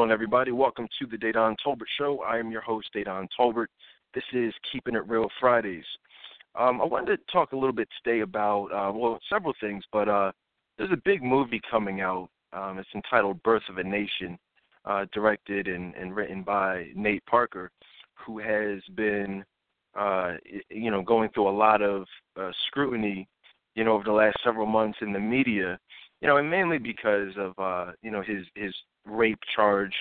On, everybody? Welcome to the Dedan Tolbert Show. I am your host, Dedan Tolbert. This is Keeping It Real Fridays. Um, I wanted to talk a little bit today about, uh, well, several things, but uh, there's a big movie coming out. Um, it's entitled Birth of a Nation, uh, directed and, and written by Nate Parker, who has been, uh, you know, going through a lot of uh, scrutiny, you know, over the last several months in the media, you know, and mainly because of, uh, you know, his his rape charge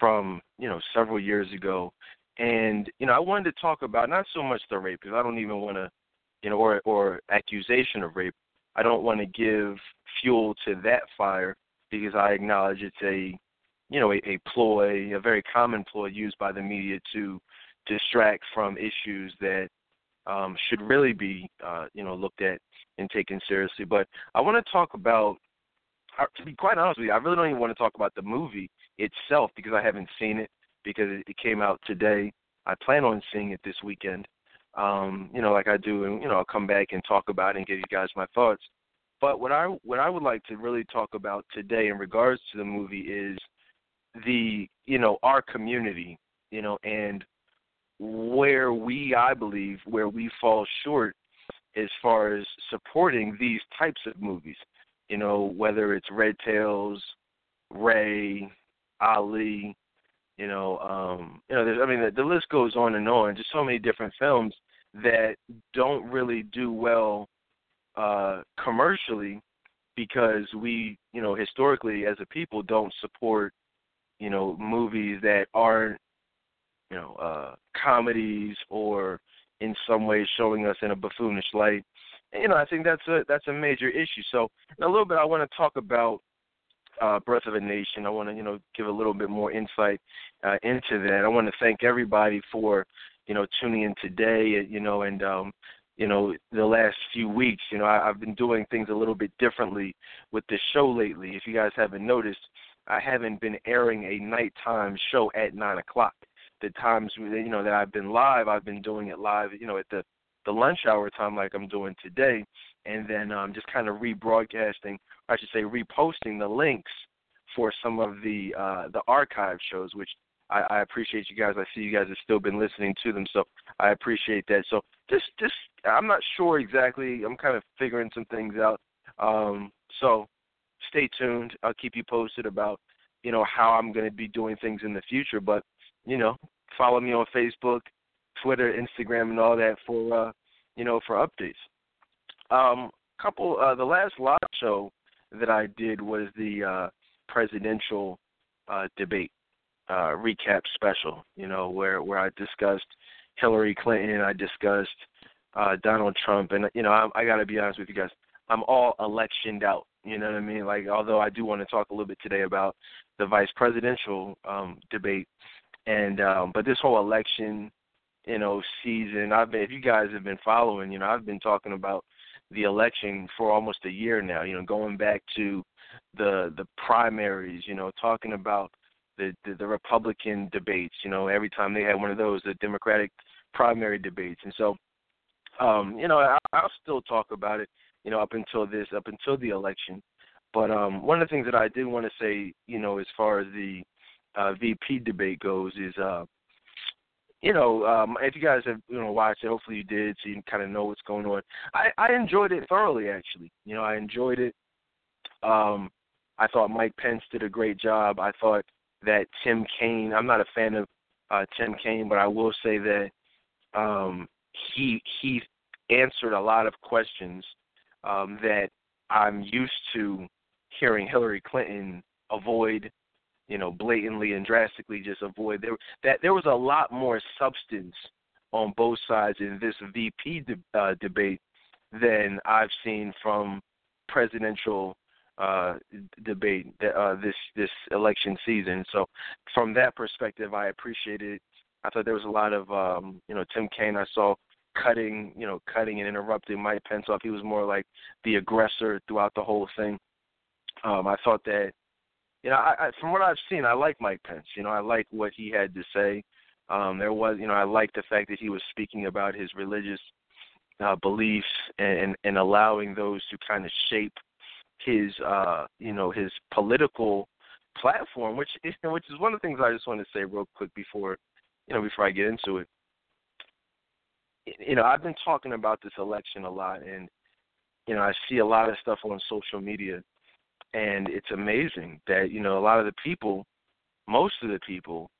from, you know, several years ago and you know, I wanted to talk about not so much the rape because I don't even want to, you know, or or accusation of rape. I don't want to give fuel to that fire because I acknowledge it's a, you know, a, a ploy, a very common ploy used by the media to distract from issues that um, should really be, uh, you know, looked at and taken seriously. But I want to talk about, to be quite honest with you, I really don't even want to talk about the movie itself because I haven't seen it because it came out today. I plan on seeing it this weekend. Um, you know, like I do, and you know, I'll come back and talk about it and give you guys my thoughts. But what I what I would like to really talk about today in regards to the movie is the you know our community, you know, and where we I believe where we fall short as far as supporting these types of movies. You know, whether it's Red Tails, Ray, Ali, you know, um, you know, there's, I mean, the, the list goes on and on. Just so many different films that don't really do well uh, commercially because we, you know, historically as a people don't support, you know, movies that aren't, you know, uh, comedies or in some way showing us in a buffoonish light. You know, I think that's a that's a major issue. So, in a little bit, I want to talk about uh, Birth of a Nation. I want to, you know, give a little bit more insight uh, into that. I want to thank everybody for, you know, tuning in today. You know, and um, you know, the last few weeks. You know, I, I've been doing things a little bit differently with this show lately. If you guys haven't noticed, I haven't been airing a nighttime show at nine o'clock. The times you know that I've been live, I've been doing it live. You know, at the the lunch hour time like I'm doing today, and then um, just kind of rebroadcasting, I should say, reposting the links for some of the uh, the archive shows, which I, I appreciate you guys. I see you guys have still been listening to them, so I appreciate that. So just just I'm not sure exactly. I'm kind of figuring some things out. Um, so stay tuned. I'll keep you posted about you know how I'm going to be doing things in the future. But you know, follow me on Facebook, Twitter, Instagram, and all that for uh, you know for updates. Um, couple uh, the last live show that I did was the uh, presidential uh, debate uh, recap special. You know where where I discussed Hillary Clinton, and I discussed uh, Donald Trump, and you know I, I got to be honest with you guys, I'm all electioned out. You know what I mean? Like although I do want to talk a little bit today about the vice presidential um, debate, and um, but this whole election you know, season. I've been, if you guys have been following, you know, I've been talking about the election for almost a year now. You know, going back to the the primaries. You know, talking about the the, the Republican debates. You know, every time they had one of those, the Democratic primary debates, and so, um, you know, I, I'll still talk about it. You know, up until this, up until the election. But um, one of the things that I did want to say, you know, as far as the uh, VP debate goes, is uh, you know, um, if you guys have you know watched it, hopefully you did, so you kind of know what's going on. I, I enjoyed it thoroughly, actually. You know, I enjoyed it. Um, I thought Mike Pence did a great job. I thought that Tim Kaine. I'm not a fan of uh, Tim Kaine, but I will say that um, he he answered a lot of questions um, that I'm used to hearing Hillary Clinton avoid you know, blatantly and drastically just avoid there that there was a lot more substance on both sides in this VP de- uh, debate than I've seen from presidential uh, debate uh, this this election season. So from that perspective, I appreciated it. I thought there was a lot of um, you know Tim Kaine. I saw cutting you know cutting and interrupting Mike Pence off. He was more like the aggressor throughout the whole thing. Um, I thought that you know, I, I, from what I've seen, I like Mike Pence. You know, I like what he had to say. Um, there was, you know, I like the fact that he was speaking about his religious uh, beliefs and, and allowing those to kind of shape his, uh, you know, his political platform, which is, which is one of the things I just want to say real quick before you know before I get into it. You know, I've been talking about this election a lot, and you know, I see a lot of stuff on social media, and it's amazing that you know a lot of the people, most of the people,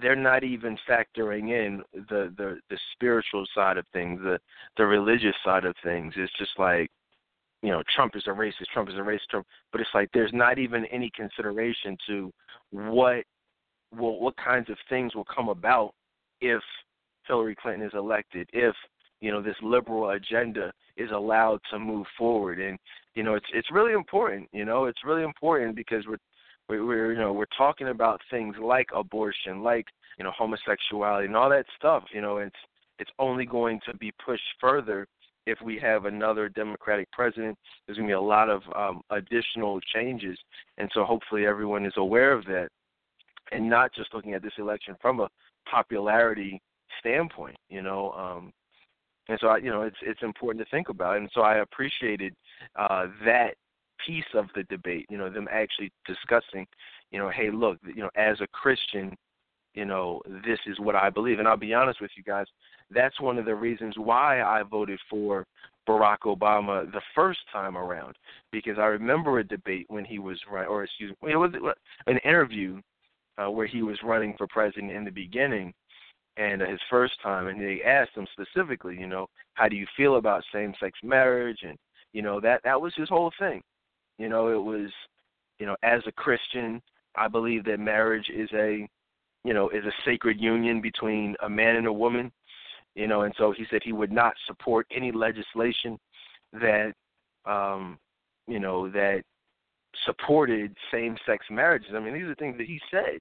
they're not even factoring in the the the spiritual side of things, the the religious side of things. It's just like you know, Trump is a racist, Trump is a racist, Trump. But it's like there's not even any consideration to what will what kinds of things will come about if Hillary Clinton is elected, if you know this liberal agenda is allowed to move forward, and you know it's it's really important. You know, it's really important because we're we're, you know we're talking about things like abortion, like you know homosexuality, and all that stuff. You know, it's it's only going to be pushed further if we have another Democratic president. There's going to be a lot of um, additional changes, and so hopefully everyone is aware of that, and not just looking at this election from a popularity standpoint. You know, um, and so I, you know it's it's important to think about, and so I appreciated uh, that piece of the debate. You know, them actually discussing, you know, hey, look, you know, as a Christian, you know, this is what I believe. And I'll be honest with you guys, that's one of the reasons why I voted for Barack Obama the first time around because I remember a debate when he was running, or excuse me, it was an interview uh, where he was running for president in the beginning, and uh, his first time, and they asked him specifically, you know, how do you feel about same-sex marriage, and you know that that was his whole thing. You know, it was, you know, as a Christian, I believe that marriage is a, you know, is a sacred union between a man and a woman you know, and so he said he would not support any legislation that, um, you know, that supported same-sex marriages. I mean, these are things that he said,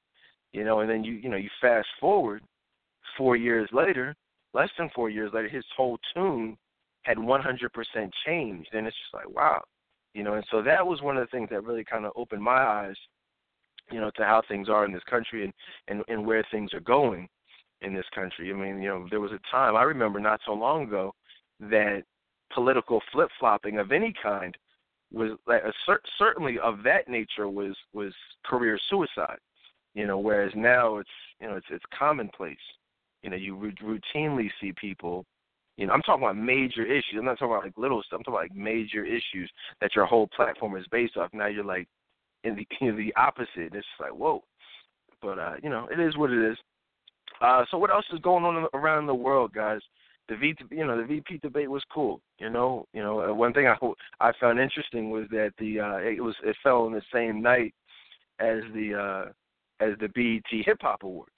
you know, and then you, you know, you fast forward four years later, less than four years later, his whole tune had 100% changed, and it's just like, wow, you know, and so that was one of the things that really kind of opened my eyes, you know, to how things are in this country and and, and where things are going in this country. I mean, you know, there was a time I remember not so long ago that political flip flopping of any kind was like a cer- certainly of that nature was was career suicide. You know, whereas now it's you know it's it's commonplace. You know, you r- routinely see people. You know, I'm talking about major issues. I'm not talking about like little stuff. I'm talking about like major issues that your whole platform is based off. Now you're like in the in the opposite. It's like whoa. But uh, you know, it is what it is. Uh, so what else is going on around the world, guys? The V, you know, the VP debate was cool. You know, you know, uh, one thing I I found interesting was that the uh, it was it fell on the same night as the uh, as the BET Hip Hop Awards.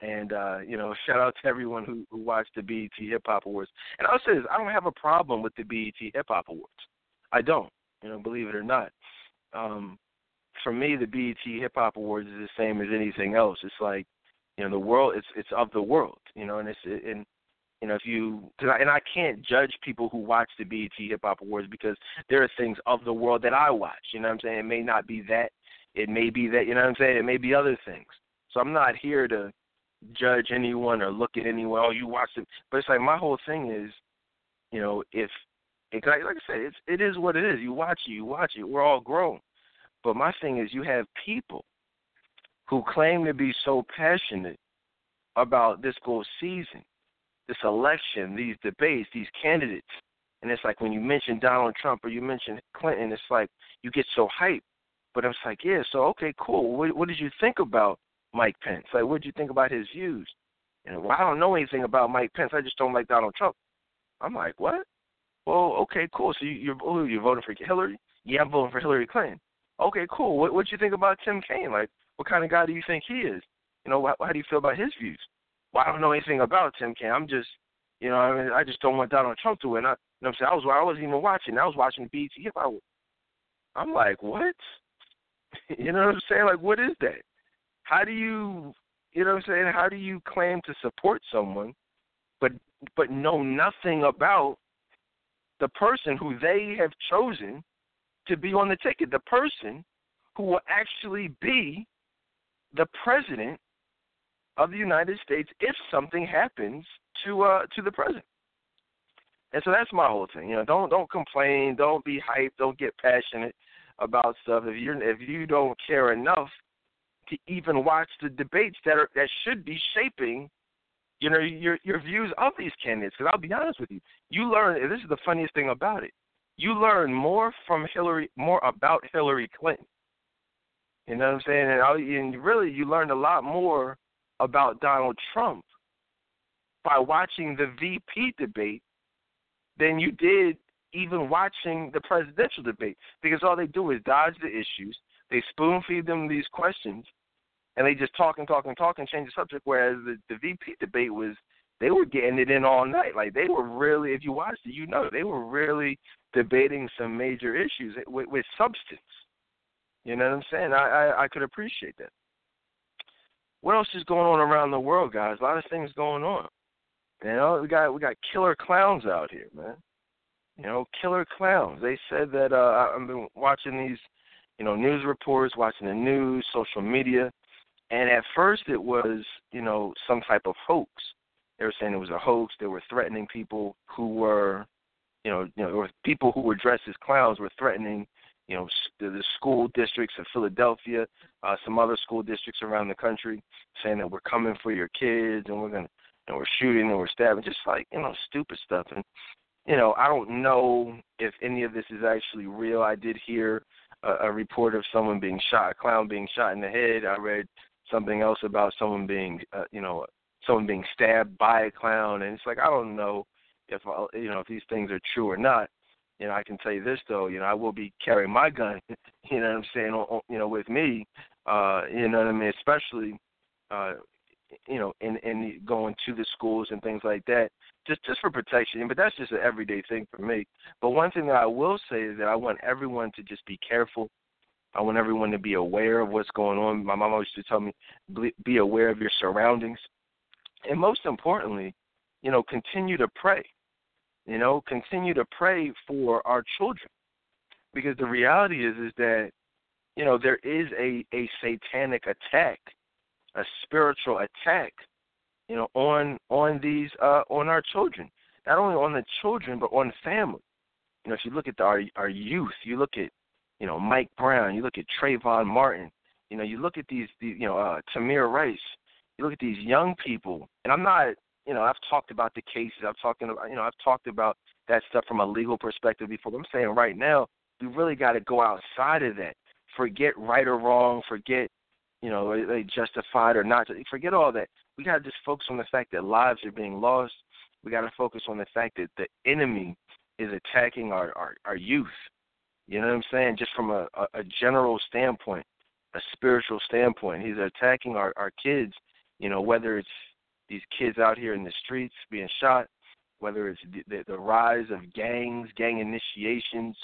And uh, you know, shout out to everyone who, who watched the BET Hip Hop Awards. And I'll say this: I don't have a problem with the BET Hip Hop Awards. I don't. You know, believe it or not. Um, for me, the BET Hip Hop Awards is the same as anything else. It's like you know, the world it's it's of the world. You know, and it's and you know if you cause I, and I can't judge people who watch the BET Hip Hop Awards because there are things of the world that I watch. You know what I'm saying? It may not be that. It may be that. You know what I'm saying? It may be other things. So I'm not here to judge anyone or look at anyone. Oh, you watch it, but it's like my whole thing is, you know, if it, like I said, it's it is what it is. You watch it, you watch it. We're all grown, but my thing is, you have people who claim to be so passionate about this whole season, this election, these debates, these candidates. And it's like when you mention Donald Trump or you mention Clinton, it's like you get so hyped. But it's like, yeah, so okay, cool. What, what did you think about Mike Pence? Like, what did you think about his views? And well, I don't know anything about Mike Pence. I just don't like Donald Trump. I'm like, what? Well, okay, cool. So you, you're oh, you're voting for Hillary? Yeah, I'm voting for Hillary Clinton. Okay, cool. What what you think about Tim Kaine? Like, what kind of guy do you think he is? You know, how, how do you feel about his views? Well, I don't know anything about Tim Kaine. I'm just, you know, I mean, I just don't want Donald Trump to win. I, you know, what I'm saying I was, I wasn't even watching. I was watching Hop. I'm like, what? you know what I'm saying? Like, what is that? How do you, you know what I'm saying? How do you claim to support someone, but but know nothing about the person who they have chosen to be on the ticket, the person who will actually be the president of the United States if something happens to uh to the president. And so that's my whole thing. You know, don't don't complain, don't be hyped, don't get passionate about stuff if you're if you don't care enough to even watch the debates that are that should be shaping you know your your views of these candidates. Because I'll be honest with you you learn this is the funniest thing about it you learn more from Hillary more about Hillary Clinton. You know what I'm saying? And, I, and really you learned a lot more about Donald Trump by watching the VP debate than you did even watching the presidential debate. Because all they do is dodge the issues. They spoon feed them these questions, and they just talk and talk and talk and change the subject. Whereas the, the VP debate was they were getting it in all night. Like they were really, if you watched it, you know they were really debating some major issues with, with substance. You know what I'm saying? I, I I could appreciate that. What else is going on around the world, guys? A lot of things going on. You know, we got we got killer clowns out here, man. You know, killer clowns. They said that uh I've been watching these, you know, news reports, watching the news, social media, and at first it was, you know, some type of hoax. They were saying it was a hoax. They were threatening people who were, you know, you know, or people who were dressed as clowns were threatening, you know, the, the school districts of Philadelphia, uh, some other school districts around the country, saying that we're coming for your kids and we're gonna, and we're shooting and we're stabbing, just like you know, stupid stuff. And you know, I don't know if any of this is actually real. I did hear a, report of someone being shot, a clown being shot in the head. I read something else about someone being, uh, you know, someone being stabbed by a clown, and it's like I don't know if you know if these things are true or not. You know, I can tell you this though. You know, I will be carrying my gun. You know what I'm saying? You know, with me. Uh, you know what I mean? Especially, uh, you know, in in going to the schools and things like that just just for protection. But that's just an everyday thing for me. But one thing that I will say is that I want everyone to just be careful. I want everyone to be aware of what's going on. My mom always used to tell me, be aware of your surroundings, and most importantly, you know, continue to pray. You know, continue to pray for our children, because the reality is is that, you know, there is a a satanic attack, a spiritual attack you know, on on these uh, on our children. Not only on the children, but on the family. You know, if you look at the, our our youth, you look at you know Mike Brown, you look at Trayvon Martin, you know, you look at these, these you know uh, Tamir Rice, you look at these young people, and I'm not you know I've talked about the cases, I've talked about you know I've talked about that stuff from a legal perspective before. But I'm saying right now we really got to go outside of that. Forget right or wrong. Forget you know, are they justified or not? Forget all that. We got to just focus on the fact that lives are being lost. We got to focus on the fact that the enemy is attacking our, our, our youth. You know what I'm saying? Just from a, a, general standpoint, a spiritual standpoint. He's attacking our, our kids, you know, whether it's these kids out here in the streets being shot, whether it's the, the, the rise of gangs, gang initiations,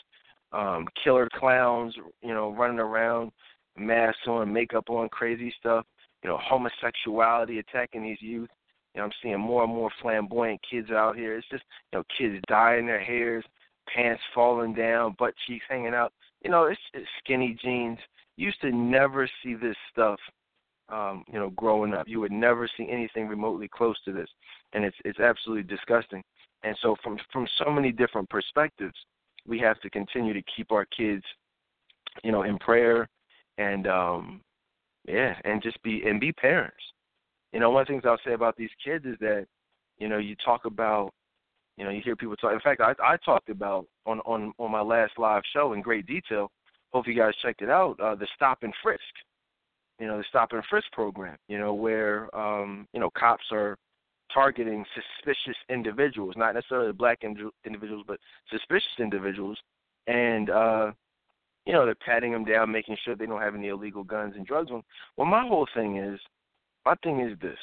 um, killer clowns, you know, running around masks on, makeup on, crazy stuff. You know, homosexuality attacking these youth. You know, I'm seeing more and more flamboyant kids out here. It's just, you know, kids dyeing their hairs, pants falling down, butt cheeks hanging out. You know, it's, it's skinny jeans. You used to never see this stuff, um, you know, growing up. You would never see anything remotely close to this, and it's it's absolutely disgusting. And so, from from so many different perspectives, we have to continue to keep our kids, you know, in prayer and um yeah, and just be and be parents. You know, one of the things I'll say about these kids is that, you know, you talk about you know, you hear people talk in fact I I talked about on on on my last live show in great detail. Hope you guys checked it out, uh the stop and frisk. You know, the stop and frisk program, you know, where um, you know, cops are targeting suspicious individuals, not necessarily black individuals, but suspicious individuals, and uh, you know, they're patting them down, making sure they don't have any illegal guns and drugs. Well, my whole thing is, my thing is this.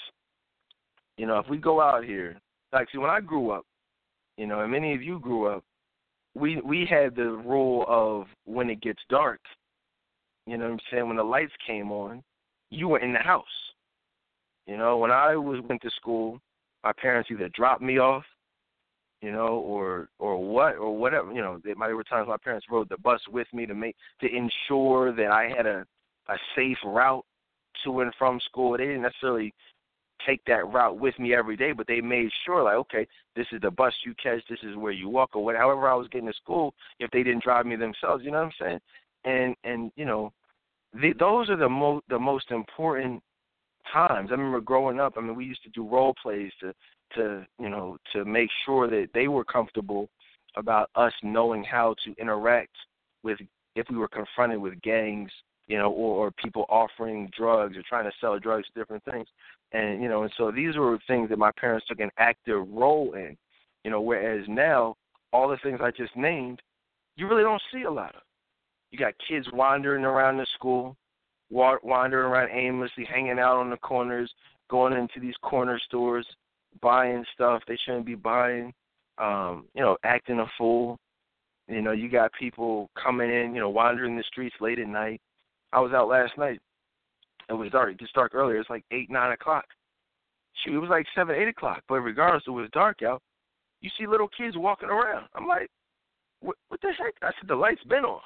You know, if we go out here, like, see, when I grew up, you know, and many of you grew up, we we had the rule of when it gets dark. You know what I'm saying? When the lights came on, you were in the house. You know, when I was went to school, my parents either dropped me off you know, or or what or whatever. You know, there were times my parents rode the bus with me to make to ensure that I had a a safe route to and from school. They didn't necessarily take that route with me every day, but they made sure like, okay, this is the bus you catch, this is where you walk or whatever. However I was getting to school, if they didn't drive me themselves, you know what I'm saying? and and you know, the, those are the most the most important times. I remember growing up. I mean, we used to do role plays to to you know to make sure that they were comfortable about us knowing how to interact with if we were confronted with gangs, you know, or, or people offering drugs or trying to sell drugs, different things. And you know, and so these were things that my parents took an active role in. You know, whereas now all the things I just named, you really don't see a lot of. You got kids wandering around the school, wandering around aimlessly, hanging out on the corners, going into these corner stores, buying stuff they shouldn't be buying, um, you know, acting a fool. You know, you got people coming in, you know, wandering the streets late at night. I was out last night. It was dark. It dark earlier. It's like eight, nine o'clock. Shoot, it was like seven, eight o'clock. But regardless, it was dark out. You see little kids walking around. I'm like, what, what the heck? I said the lights been on.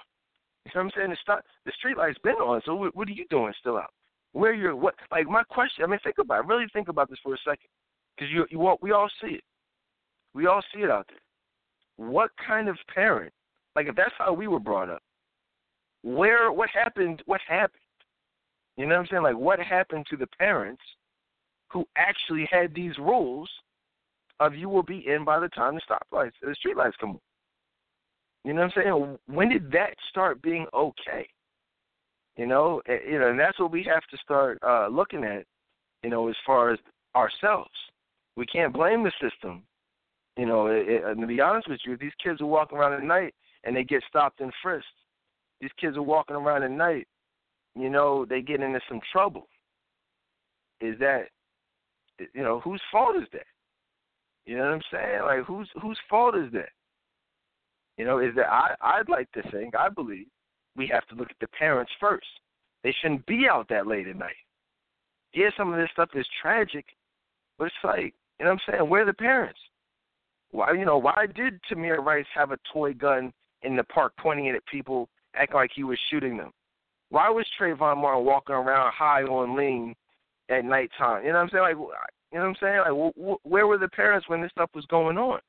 You know what I'm saying? The, st- the street lights been on. So what, what are you doing still out? Where you're what? Like my question. I mean, think about it. Really think about this for a second, because you you we all see it. We all see it out there. What kind of parent? Like if that's how we were brought up, where what happened? What happened? You know what I'm saying? Like what happened to the parents who actually had these rules of you will be in by the time the stoplights, the street lights come on. You know what I'm saying? When did that start being okay? You know, you know, and that's what we have to start uh, looking at. You know, as far as ourselves, we can't blame the system. You know, it, it, to be honest with you, these kids are walking around at night and they get stopped and frisked. These kids are walking around at night. You know, they get into some trouble. Is that, you know, whose fault is that? You know what I'm saying? Like, whose whose fault is that? You know, is that I I'd like to think, I believe, we have to look at the parents first. They shouldn't be out that late at night. Yeah, some of this stuff is tragic, but it's like, you know what I'm saying? Where are the parents? Why you know, why did Tamir Rice have a toy gun in the park pointing it at people, acting like he was shooting them? Why was Trayvon Martin walking around high on lean at nighttime? You know what I'm saying? Like, you know what I'm saying? Like, wh- wh- where were the parents when this stuff was going on?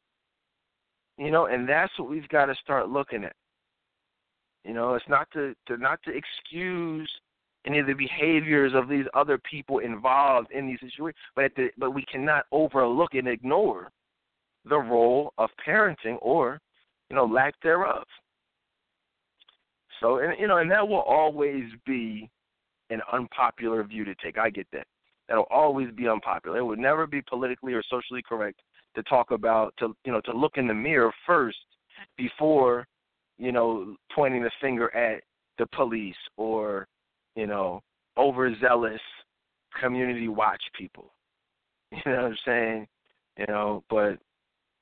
You know, and that's what we've got to start looking at. You know, it's not to, to not to excuse any of the behaviors of these other people involved in these situations, but the, but we cannot overlook and ignore the role of parenting or you know lack thereof. So and you know, and that will always be an unpopular view to take. I get that. That'll always be unpopular. It would never be politically or socially correct to talk about to you know to look in the mirror first before you know pointing the finger at the police or you know overzealous community watch people you know what i'm saying you know but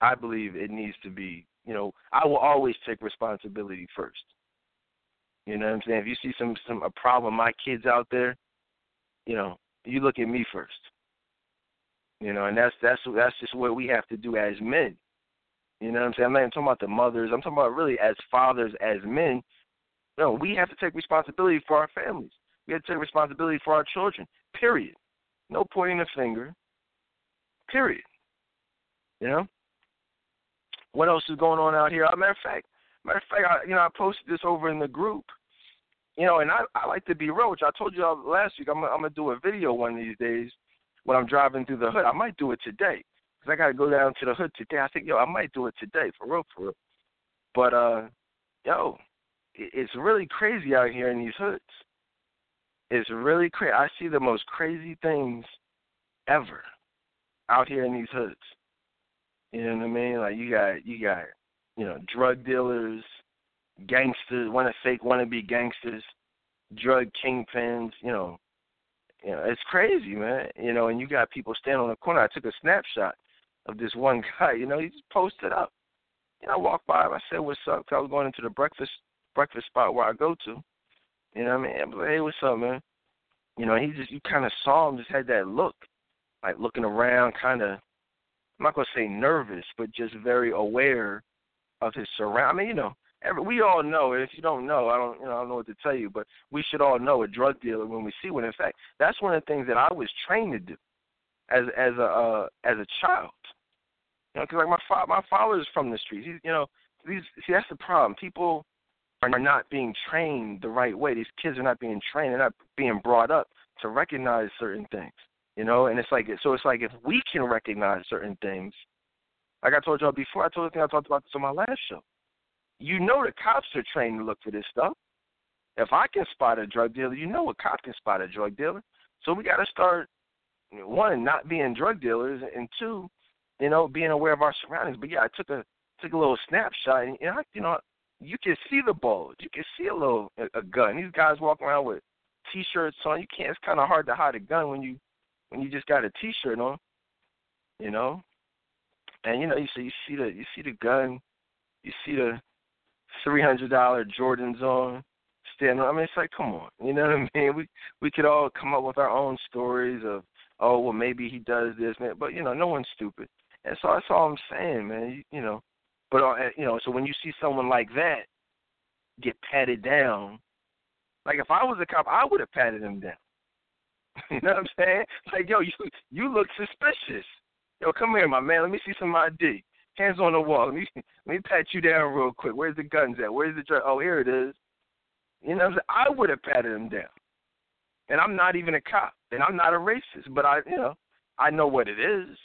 i believe it needs to be you know i will always take responsibility first you know what i'm saying if you see some some a problem my kids out there you know you look at me first you know, and that's that's that's just what we have to do as men. You know what I'm saying? I'm not even talking about the mothers. I'm talking about really as fathers, as men. You know, we have to take responsibility for our families. We have to take responsibility for our children. Period. No pointing the finger. Period. You know. What else is going on out here? As a matter of fact, matter of fact, I, you know, I posted this over in the group. You know, and I, I like to be real, which I told you last week. I'm, I'm gonna do a video one of these days when I'm driving through the hood. I might do it today because I got to go down to the hood today. I think, yo, I might do it today for real, for real. But uh, yo, it's really crazy out here in these hoods. It's really crazy. I see the most crazy things ever out here in these hoods. You know what I mean? Like you got you got you know drug dealers, gangsters, want to fake want to be gangsters, drug kingpins. You know, you know, it's crazy, man. You know, and you got people standing on the corner. I took a snapshot of this one guy. You know, he just posted up. Know, I walked by him. I said, "What's up?" Cause I was going into the breakfast breakfast spot where I go to. You know what I mean? I was like, "Hey, what's up, man?" You know, he just you kind of saw him, just had that look, like looking around, kind of. I'm not gonna say nervous, but just very aware of his surround. I mean, you know, every, we all know. If you don't know, I don't, you know, I don't know what to tell you. But we should all know a drug dealer when we see one. In fact, that's one of the things that I was trained to do as as a uh, as a child. You know, because like my fa- my father is from the streets. He's, you know, these see that's the problem. People are not being trained the right way. These kids are not being trained. They're not being brought up to recognize certain things. You know, and it's like so. It's like if we can recognize certain things, like I told y'all before, I told you I talked about this on my last show. You know the cops are trained to look for this stuff. If I can spot a drug dealer, you know a cop can spot a drug dealer. So we got to start one not being drug dealers, and two, you know, being aware of our surroundings. But yeah, I took a took a little snapshot, and know, you know, you can see the bulge, you can see a little a, a gun. These guys walking around with t-shirts on. You can't. It's kind of hard to hide a gun when you when you just got a t-shirt on, you know. And you know, you see you see the you see the gun, you see the three hundred dollar Jordans on. Standing, I mean, it's like, come on, you know what I mean? We we could all come up with our own stories of, oh, well, maybe he does this, man. But you know, no one's stupid, and so that's all I'm saying, man. You, you know, but uh, you know, so when you see someone like that get patted down, like if I was a cop, I would have patted him down. you know what I'm saying? Like, yo, you you look suspicious. Yo, come here, my man. Let me see some ID. Hands on the wall. Let me let me pat you down real quick. Where's the guns at? Where's the drug? Oh, here it is. You know, what I'm saying? I would have patted him down. And I'm not even a cop, and I'm not a racist, but I, you know, I know what it is.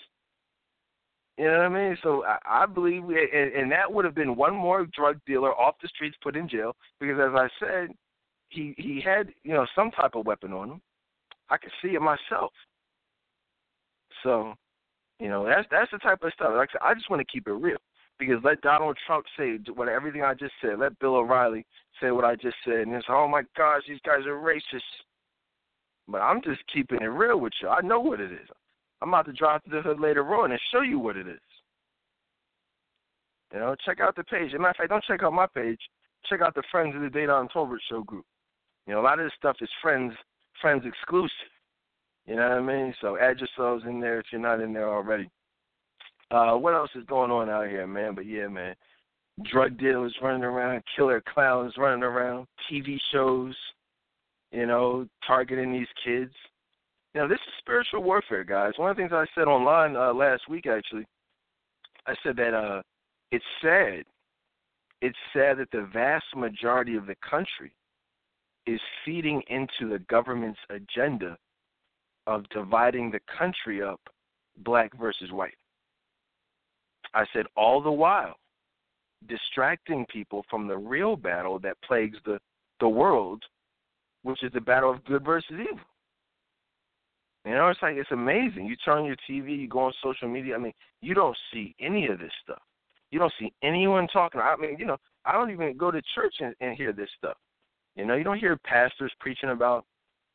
You know what I mean? So I, I believe, we, and, and that would have been one more drug dealer off the streets put in jail because, as I said, he he had you know some type of weapon on him. I could see it myself. So, you know, that's that's the type of stuff. Like I said, I just want to keep it real because let Donald Trump say what everything I just said. Let Bill O'Reilly say what I just said, and it's oh my gosh, these guys are racist. But I'm just keeping it real with you. I know what it is. I'm about to drive to the hood later on and show you what it is. You know, check out the page. As a matter of fact, don't check out my page. Check out the Friends of the Dedan Tolbert Show group. You know, a lot of this stuff is friends friends exclusive. You know what I mean? So add yourselves in there if you're not in there already. Uh, what else is going on out here, man? But yeah, man. Drug dealers running around, killer clowns running around, TV shows, you know, targeting these kids. Know, this is spiritual warfare, guys. One of the things I said online uh, last week, actually, I said that uh, it's sad. It's sad that the vast majority of the country is feeding into the government's agenda of dividing the country up black versus white. I said all the while distracting people from the real battle that plagues the, the world, which is the battle of good versus evil. You know, it's like it's amazing. You turn your TV, you go on social media. I mean, you don't see any of this stuff. You don't see anyone talking. I mean, you know, I don't even go to church and, and hear this stuff. You know, you don't hear pastors preaching about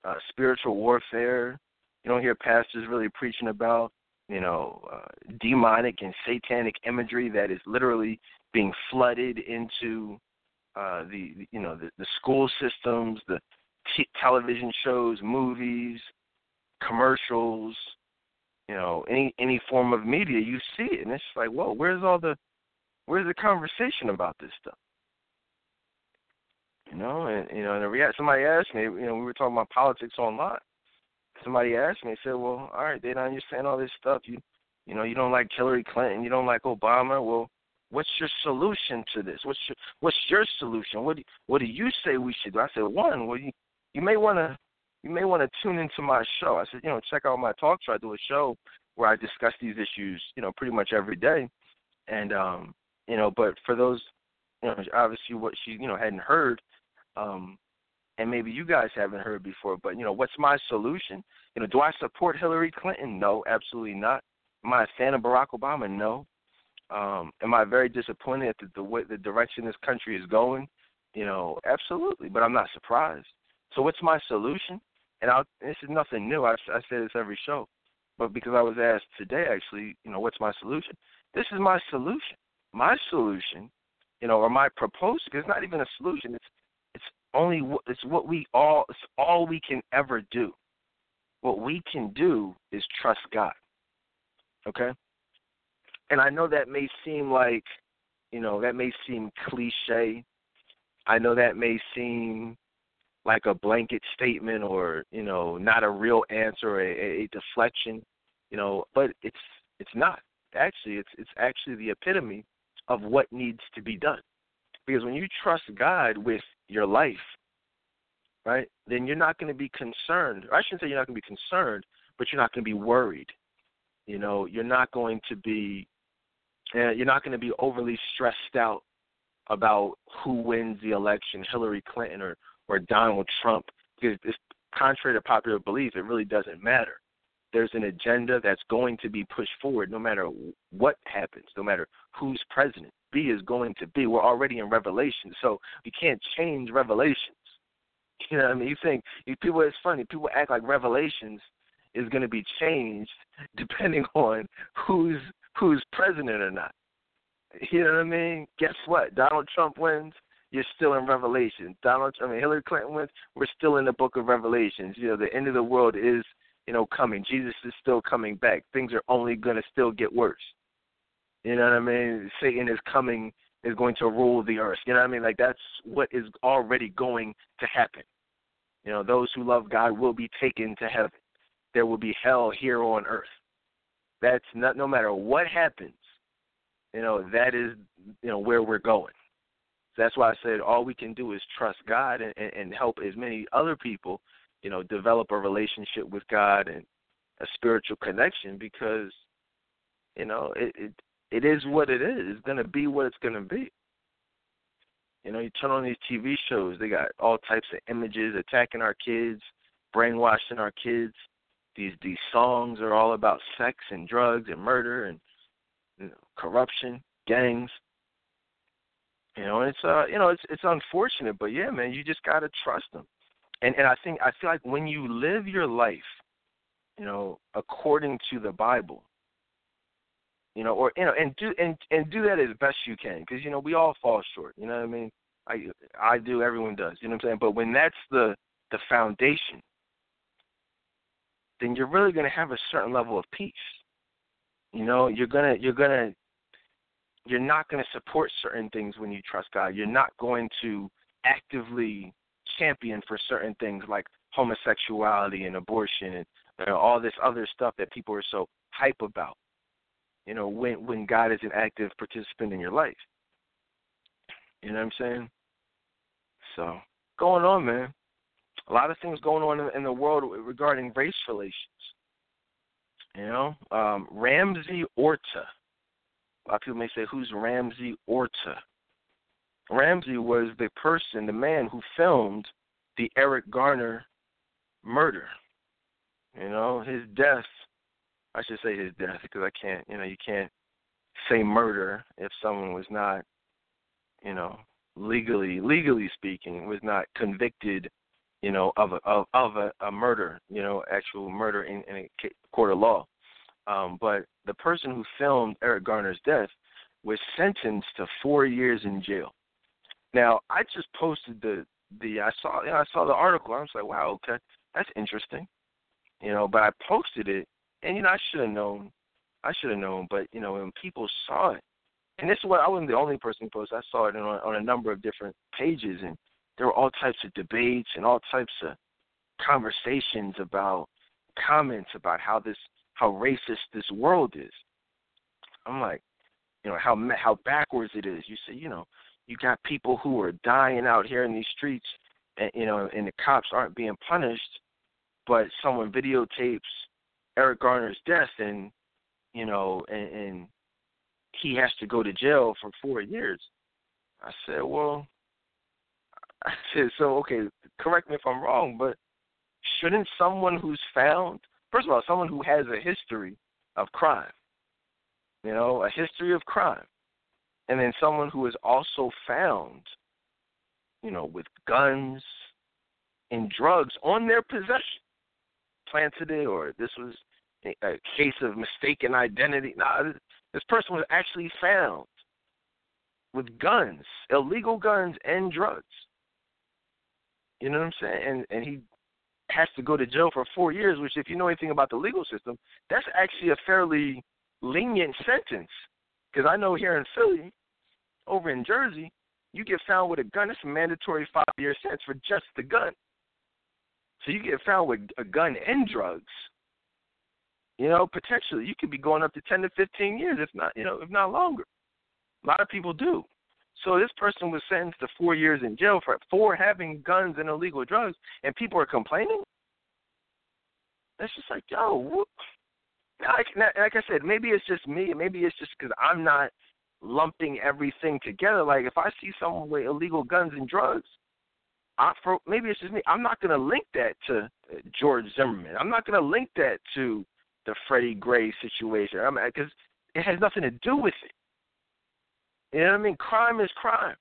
uh, spiritual warfare. You don't hear pastors really preaching about, you know, uh, demonic and satanic imagery that is literally being flooded into uh, the, you know, the, the school systems, the t- television shows, movies, commercials, you know, any any form of media. You see it, and it's like, whoa, where's all the, where's the conversation about this stuff? You know, and you know, and the react somebody asked me, you know, we were talking about politics online. Somebody asked me, said, Well, all right, they don't understand all this stuff. You you know, you don't like Hillary Clinton, you don't like Obama. Well, what's your solution to this? What's your what's your solution? What do what do you say we should do? I said, one, well you you may wanna you may want to tune into my show. I said, you know, check out my talk show. I do a show where I discuss these issues, you know, pretty much every day. And um, you know, but for those you know, obviously what she, you know, hadn't heard, um, and maybe you guys haven't heard before. But you know, what's my solution? You know, do I support Hillary Clinton? No, absolutely not. Am I a fan of Barack Obama? No. Um, am I very disappointed at the, the way the direction this country is going? You know, absolutely. But I'm not surprised. So what's my solution? And I, this is nothing new. I, I say this every show, but because I was asked today, actually, you know, what's my solution? This is my solution. My solution, you know, or my proposal. It's not even a solution. It's it's only it's what we all it's all we can ever do. What we can do is trust God. Okay? And I know that may seem like, you know, that may seem cliche. I know that may seem like a blanket statement or, you know, not a real answer, a, a deflection, you know, but it's it's not. Actually, it's it's actually the epitome of what needs to be done. Because when you trust God with your life, right, then you're not going to be concerned. I shouldn't say you're not going to be concerned, but you're not going to be worried. You know, you're not going to be, uh, you're not going to be overly stressed out about who wins the election, Hillary Clinton or or Donald Trump, because it's contrary to popular belief, it really doesn't matter. There's an agenda that's going to be pushed forward no matter what happens, no matter who's president. B is going to be. We're already in Revelation, so we can't change Revelations. You know what I mean? You think you, people? It's funny. People act like Revelations is going to be changed depending on who's who's president or not. You know what I mean? Guess what? Donald Trump wins. You're still in Revelation. Donald, I mean Hillary Clinton wins. We're still in the Book of Revelations. You know, the end of the world is you know coming. Jesus is still coming back. Things are only going to still get worse. You know what I mean? Satan is coming, is going to rule the earth. You know what I mean? Like that's what is already going to happen. You know, those who love God will be taken to heaven. There will be hell here on earth. That's not no matter what happens. You know, that is you know where we're going. So that's why I said all we can do is trust God and, and help as many other people, you know, develop a relationship with God and a spiritual connection because, you know, it, it it is what it is. It's to be what it's to be. You know, you turn on these TV shows, they got all types of images attacking our kids, brainwashing our kids. These these songs are all about sex and drugs and murder and you know, corruption, gangs. You know, and it's uh, you know, it's it's unfortunate, but yeah, man, you just gotta trust them. And and I think I feel like when you live your life, you know, according to the Bible, you know, or you know, and do and and do that as best you can, because you know we all fall short. You know what I mean? I I do, everyone does. You know what I'm saying? But when that's the the foundation, then you're really going to have a certain level of peace. You know, you're gonna you're gonna you're not going to support certain things when you trust God. You're not going to actively champion for certain things like homosexuality and abortion and you know, all this other stuff that people are so hype about you know, when when God is an active participant in your life. You know what I'm saying? So going on, man. A lot of things going on in, in the world regarding race relations. You know, um, Ramsey Orta. A lot of people may say, "Who's Ramsey Orta?" Ramsey was the person, the man who filmed the Eric Garner murder. You know, his death I should say his death because I can't, you know, you can't say murder if someone was not, you know, legally legally speaking was not convicted, you know, of a of, of a, a murder, you know, actual murder in, in a court of law. Um, but the person who filmed Eric Garner's death was sentenced to four years in jail. Now, I just posted the the I saw you know, I saw the article. I was like, wow, okay, that's interesting, you know. But I posted it and you know, I should have known. I should have known, but you know, when people saw it, and this is what I wasn't the only person who posted. I saw it on, on a number of different pages, and there were all types of debates and all types of conversations about comments about how this how racist this world is. I'm like, you know, how how backwards it is. You say, you know, you got people who are dying out here in these streets, and you know, and the cops aren't being punished, but someone videotapes Eric Garner's death, and you know, and, and he has to go to jail for four years. I said, well, I said, so okay, correct me if I'm wrong, but shouldn't someone who's found, first of all, someone who has a history of crime, you know, a history of crime, and then someone who is also found, you know, with guns and drugs on their possession, planted it or this was a case of mistaken identity. Nah, this person was actually found with guns, illegal guns and drugs. You know what I'm saying? And and he has to go to jail for four years, which if you know anything about the legal system, that's actually a fairly lenient sentence. Because I know here in Philly, over in Jersey, you get found with a gun, it's a mandatory five year sentence for just the gun. So you get found with a gun and drugs. You know, potentially you could be going up to ten to fifteen years, if not, you know, if not longer. A lot of people do. So this person was sentenced to four years in jail for for having guns and illegal drugs, and people are complaining. That's just like, yo, whoop. Like, I said, maybe it's just me. Maybe it's just because I'm not lumping everything together. Like if I see someone with illegal guns and drugs, I, for, maybe it's just me. I'm not going to link that to uh, George Zimmerman. I'm not going to link that to the Freddie Gray situation. I mean, because it has nothing to do with it. You know what I mean? Crime is crime.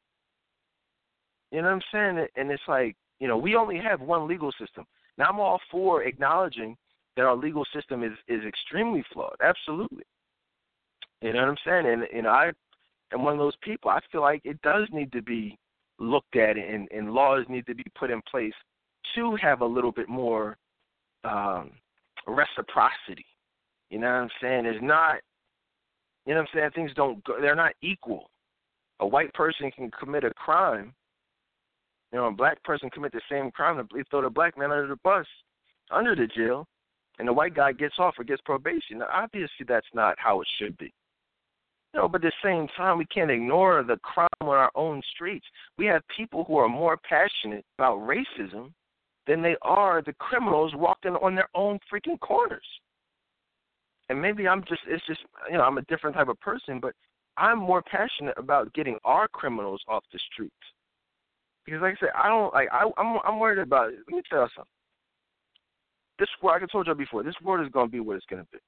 You know what I'm saying? And it's like, you know, we only have one legal system. Now I'm all for acknowledging that our legal system is is extremely flawed. Absolutely. You know what I'm saying? And know, I am one of those people. I feel like it does need to be looked at and, and laws need to be put in place to have a little bit more um reciprocity. You know what I'm saying? There's not you know what I'm saying? Things don't go they're not equal. A white person can commit a crime you know, a black person commit the same crime, they throw the black man under the bus, under the jail, and the white guy gets off or gets probation. Now, obviously, that's not how it should be. You know, but at the same time, we can't ignore the crime on our own streets. We have people who are more passionate about racism than they are the criminals walking on their own freaking corners. And maybe I'm just, it's just, you know, I'm a different type of person, but I'm more passionate about getting our criminals off the streets because like I said, I don't like I I'm I'm worried about it. Let me tell you something. This world, like I told you before, this world is gonna be what it's gonna be.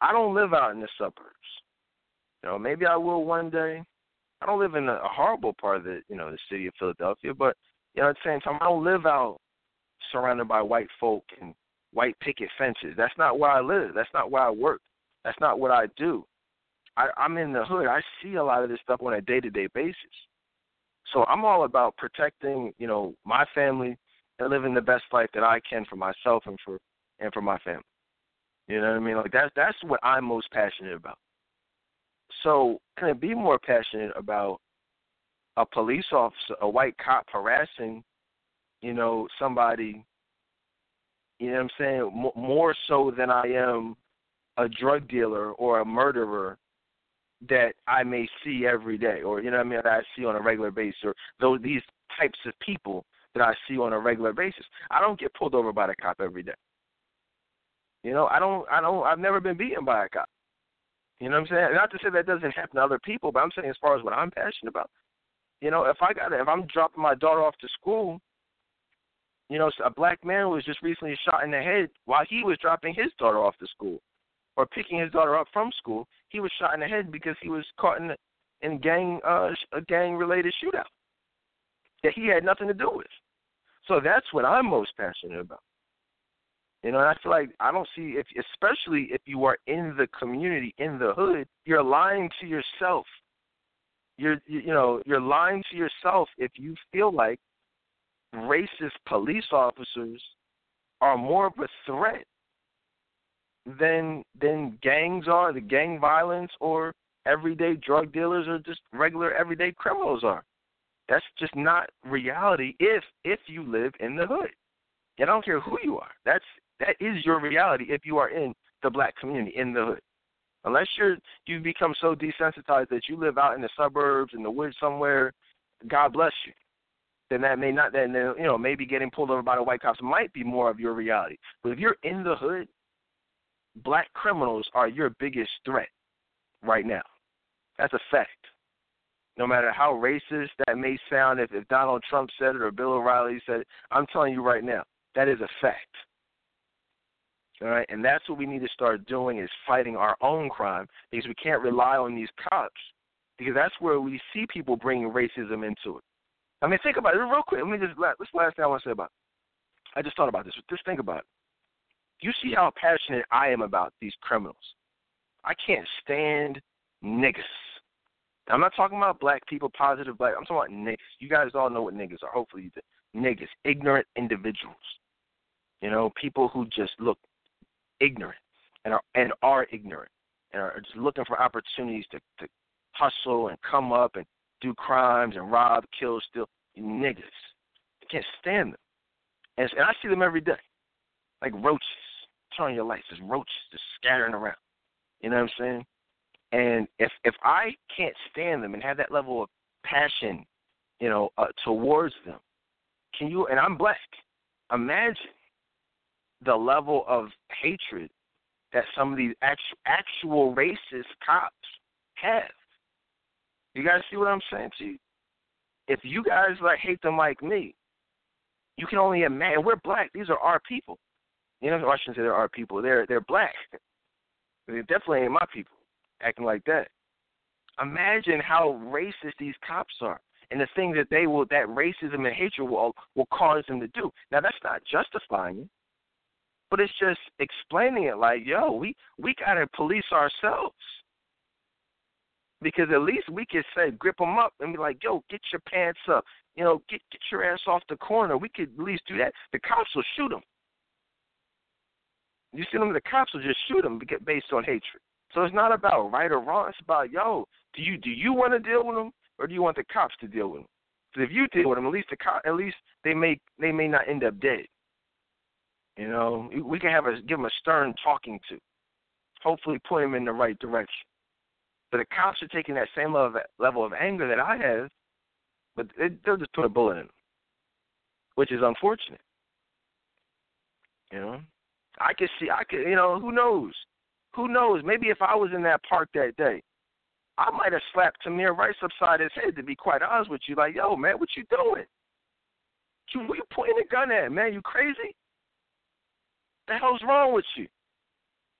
I don't live out in the suburbs. You know, maybe I will one day. I don't live in a, a horrible part of the you know, the city of Philadelphia, but you know, at the same time I don't live out surrounded by white folk and white picket fences. That's not where I live. That's not where I work. That's not what I do. I, I'm in the hood. I see a lot of this stuff on a day to day basis. So I'm all about protecting, you know, my family and living the best life that I can for myself and for and for my family. You know what I mean? Like that's that's what I'm most passionate about. So can I be more passionate about a police officer, a white cop harassing, you know, somebody, you know what I'm saying, more so than I am a drug dealer or a murderer that I may see every day, or you know what I mean, that I see on a regular basis, or those these types of people that I see on a regular basis. I don't get pulled over by the cop every day. You know, I don't, I don't, I've never been beaten by a cop. You know what I'm saying? Not to say that doesn't happen to other people, but I'm saying as far as what I'm passionate about. You know, if I got, if I'm dropping my daughter off to school, you know, a black man was just recently shot in the head while he was dropping his daughter off to school or picking his daughter up from school, he was shot in the head because he was caught in a in gang uh, a gang related shootout that he had nothing to do with. So that's what I'm most passionate about. You know, and I feel like I don't see if especially if you are in the community, in the hood, you're lying to yourself. You're you, you know, you're lying to yourself if you feel like racist police officers are more of a threat than than gangs are, the gang violence or everyday drug dealers or just regular everyday criminals are. That's just not reality if if you live in the hood. And I don't care who you are. That's that is your reality if you are in the black community in the hood. Unless you're you become so desensitized that you live out in the suburbs in the woods somewhere, God bless you. Then that may not then you know maybe getting pulled over by the white cops might be more of your reality. But if you're in the hood black criminals are your biggest threat right now. That's a fact. No matter how racist that may sound, if, if Donald Trump said it or Bill O'Reilly said it, I'm telling you right now, that is a fact. All right, and that's what we need to start doing is fighting our own crime because we can't rely on these cops because that's where we see people bringing racism into it. I mean, think about it real quick. Let me just this last thing I want to say about. It. I just thought about this. Just think about it you see how passionate I am about these criminals. I can't stand niggas. I'm not talking about black people, positive black. I'm talking about niggas. You guys all know what niggas are. Hopefully you do. Niggas, ignorant individuals. You know, people who just look ignorant and are and are ignorant and are just looking for opportunities to, to hustle and come up and do crimes and rob, kill, steal. Niggas. I can't stand them. And, and I see them every day, like roaches turn your life. There's roaches just scattering around. You know what I'm saying? And if if I can't stand them and have that level of passion, you know, uh, towards them. Can you? And I'm black. Imagine the level of hatred that some of these actual, actual racist cops have. You guys see what I'm saying to you? If you guys like hate them like me, you can only imagine. We're black. These are our people. You know, I shouldn't say they're people. They're they're black. They definitely ain't my people acting like that. Imagine how racist these cops are, and the things that they will, that racism and hatred will will cause them to do. Now, that's not justifying it, but it's just explaining it. Like, yo, we we gotta police ourselves because at least we can say grip them up and be like, yo, get your pants up, you know, get get your ass off the corner. We could at least do that. The cops will shoot them. You see them, the cops will just shoot them based on hatred. So it's not about right or wrong. It's about yo, do you do you want to deal with them or do you want the cops to deal with them? Because if you deal with them, at least the cop, at least they may they may not end up dead. You know, we can have a give them a stern talking to, hopefully point them in the right direction. But the cops are taking that same level of, level of anger that I have, but they, they'll just put a bullet in them, which is unfortunate. You know, I could see, I could, you know, who knows? Who knows? Maybe if I was in that park that day, I might have slapped Tamir Rice upside his head. To be quite honest with you, like, yo, man, what you doing? You, what you pointing a gun at, man? You crazy? The hell's wrong with you?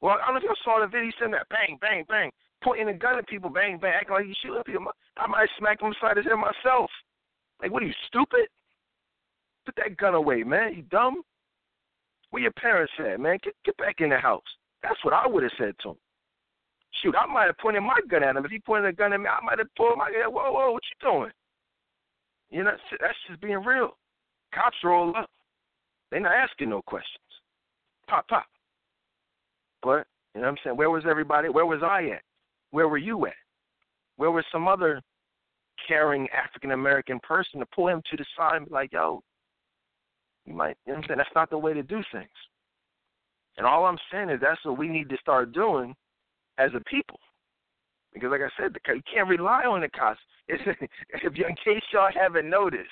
Well, I don't know if you saw the video. Said that bang, bang, bang, pointing a gun at people, bang, bang, acting like he's shooting people. I might smack him upside his head myself. Like, what are you stupid? Put that gun away, man. You dumb? Where your parents at, man? Get get back in the house. That's what I would have said to him. Shoot, I might have pointed my gun at him. If he pointed a gun at me, I might have pulled my gun. Whoa, whoa, what you doing? You know, that's just being real. Cops roll up. They're not asking no questions. Pop, pop. But, you know what I'm saying? Where was everybody? Where was I at? Where were you at? Where was some other caring African American person to pull him to the side and be like, yo, you might, you know what I'm saying? That's not the way to do things. And all I'm saying is that's what we need to start doing as a people. Because, like I said, you can't rely on the cops. It's, if you, in case y'all haven't noticed,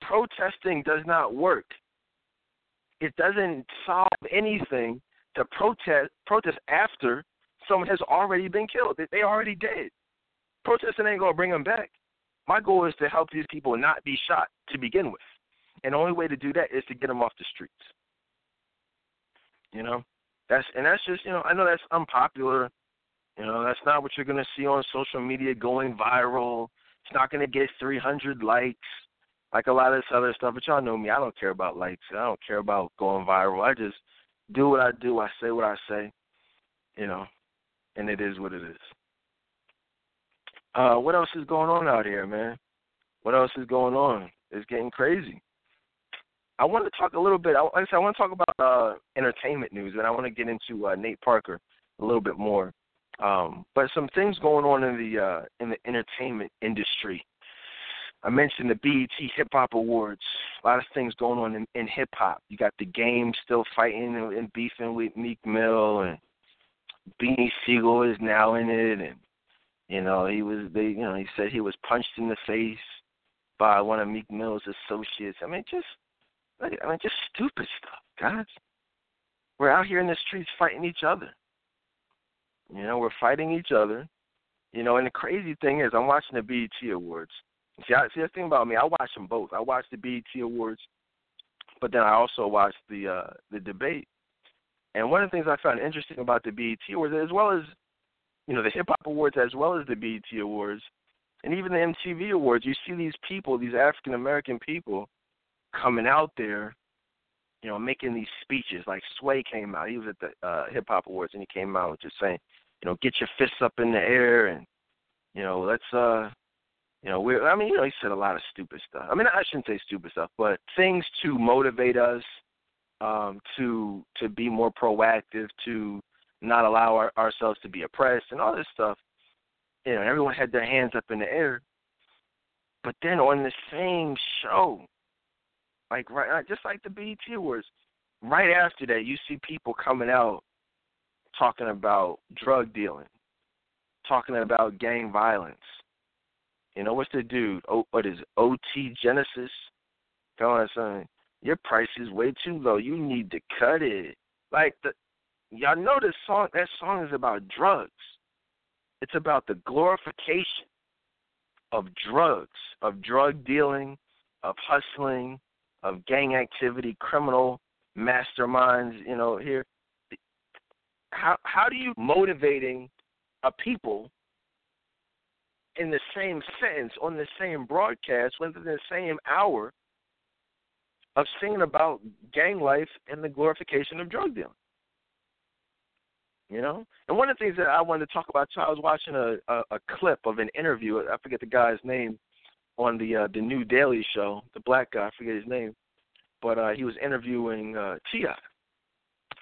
protesting does not work. It doesn't solve anything to protest protest after someone has already been killed. They already dead. Protesting ain't gonna bring them back. My goal is to help these people not be shot to begin with, and the only way to do that is to get them off the streets. You know, that's and that's just you know I know that's unpopular. You know, that's not what you're gonna see on social media going viral. It's not gonna get 300 likes like a lot of this other stuff. But y'all know me. I don't care about likes. I don't care about going viral. I just do what I do. I say what I say. You know, and it is what it is. Uh, what else is going on out here, man? What else is going on? It's getting crazy. I want to talk a little bit. I, like I said, I want to talk about uh, entertainment news, and I want to get into uh, Nate Parker a little bit more. Um, but some things going on in the uh, in the entertainment industry. I mentioned the BET Hip Hop Awards. A lot of things going on in, in hip hop. You got the game still fighting and, and beefing with Meek Mill, and Beanie Sigel is now in it, and you know he was they you know he said he was punched in the face by one of Meek Mill's associates. I mean just I mean, just stupid stuff, guys. We're out here in the streets fighting each other. You know, we're fighting each other. You know, and the crazy thing is, I'm watching the BET Awards. See, I, see, the thing about me, I watch them both. I watch the BET Awards, but then I also watch the uh, the debate. And one of the things I found interesting about the BET Awards, as well as you know the Hip Hop Awards, as well as the BET Awards, and even the MTV Awards, you see these people, these African American people, coming out there, you know, making these speeches. Like Sway came out, he was at the uh, Hip Hop Awards, and he came out just saying, you know, get your fists up in the air, and you know, let's, uh, you know, we're. I mean, you know, he said a lot of stupid stuff. I mean, I shouldn't say stupid stuff, but things to motivate us, um, to to be more proactive, to not allow our, ourselves to be oppressed, and all this stuff. You know, everyone had their hands up in the air. But then on the same show, like right, just like the BET Awards. Right after that, you see people coming out talking about drug dealing, talking about gang violence, You know, what's the dude? Oh, what is it? OT Genasis? Come on, son. Your price is way too low. You need to cut it. Like the y'all know this song that song is about drugs. It's about the glorification of drugs, of drug dealing, of hustling, of gang activity, criminal masterminds, you know, here how how do you motivating a people in the same sentence on the same broadcast within the same hour of singing about gang life and the glorification of drug dealing. You know, and one of the things that I wanted to talk about, I was watching a, a, a clip of an interview. I forget the guy's name on the uh, the new Daily Show. The black guy, I forget his name, but uh, he was interviewing uh, T.I.,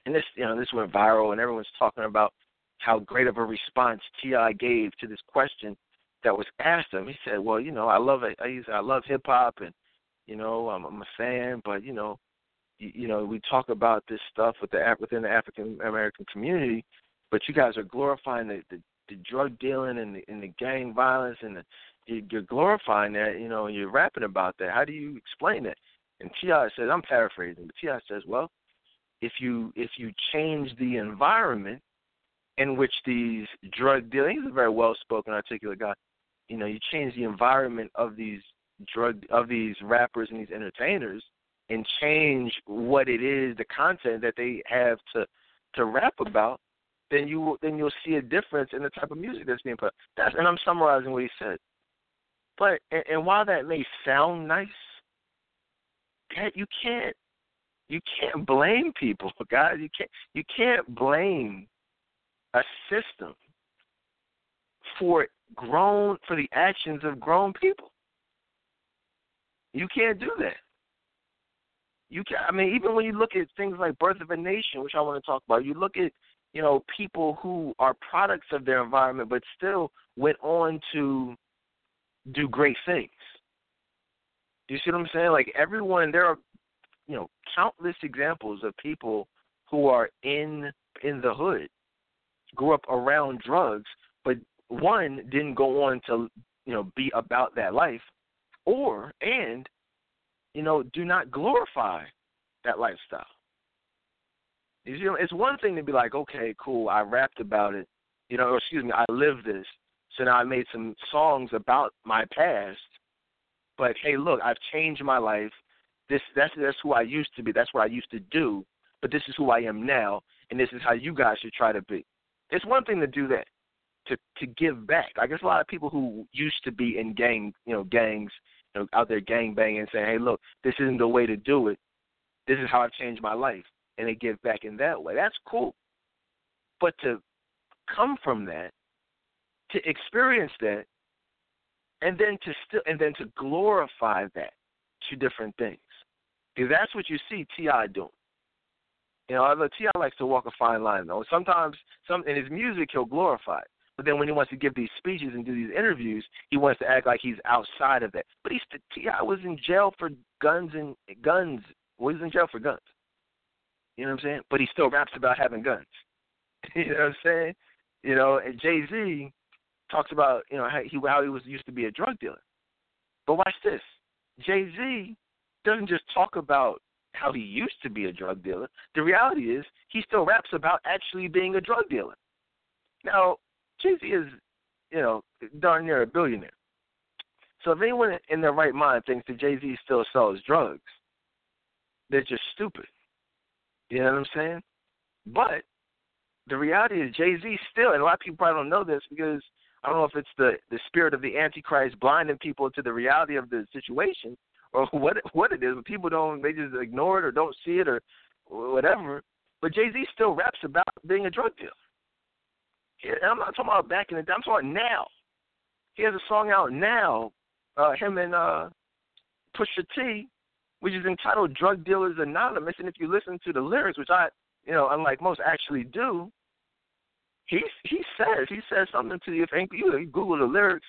and this you know this went viral, and everyone's talking about how great of a response T.I. gave to this question that was asked him. He said, "Well, you know, I love it. I, I love hip hop, and you know, I'm, I'm a fan, but you know, you, you know, we talk about this stuff with the within the African American community, but you guys are glorifying the, the the drug dealing and the and the gang violence and the you're glorifying that, you know, and you're rapping about that. How do you explain that? And T.I. says, I'm paraphrasing, but T.I. says, well, if you if you change the environment in which these drug dealers, he's a very well spoken, articulate guy. You know, you change the environment of these drug of these rappers and these entertainers and change what it is, the content that they have to to rap about, then you then you'll see a difference in the type of music that's being put. That's and I'm summarizing what he said. But and, and while that may sound nice, you can't you can't blame people, guys. You can't you can't blame a system for grown for the actions of grown people. You can't do that. You can I mean, even when you look at things like Birth of a Nation, which I want to talk about, you look at, you know, people who are products of their environment but still went on to do great things. Do you see what I'm saying? Like everyone there are you know, countless examples of people who are in in the hood, grew up around drugs, but one didn't go on to, you know, be about that life or and you know do not glorify that lifestyle. You know, it's one thing to be like, okay, cool, I rapped about it, you know, or excuse me, I lived this, so now I made some songs about my past. But hey, look, I've changed my life. This that's that's who I used to be. That's what I used to do. But this is who I am now, and this is how you guys should try to be. It's one thing to do that, to to give back. I guess a lot of people who used to be in gang, you know, gangs you know, out there gang banging saying, hey, look, this isn't the way to do it. This is how I've changed my life. And they give back in that way. That's cool. But to come from that, to experience that, and then to still and then to glorify that two different things. Because that's what you see T.I. doing. You know, although T.I. likes to walk a fine line though. Sometimes some in his music he'll glorify it. But then when he wants to give these speeches and do these interviews, he wants to act like he's outside of that. But he's T.I. was in jail for guns and guns. Well, he's in jail for guns. You know what I'm saying? But he still raps about having guns. you know what I'm saying? You know, and Jay Z talks about you know how he how he was used to be a drug dealer. But watch this. Jay Z doesn't just talk about how he used to be a drug dealer. The reality is he still raps about actually being a drug dealer. Now, Jay Z is, you know, darn near a billionaire. So if anyone in their right mind thinks that Jay Z still sells drugs, they're just stupid. You know what I'm saying? But the reality is Jay Z still, and a lot of people probably don't know this because I don't know if it's the the spirit of the Antichrist blinding people to the reality of the situation or what what it is, but people don't they just ignore it or don't see it or whatever. But Jay Z still raps about being a drug dealer. And I'm not talking about back in the day. I'm talking now. He has a song out now, uh, him and uh, Pusha T, which is entitled "Drug Dealers Anonymous." And if you listen to the lyrics, which I, you know, unlike most, actually do, he he says he says something to the effect. You, you Google the lyrics,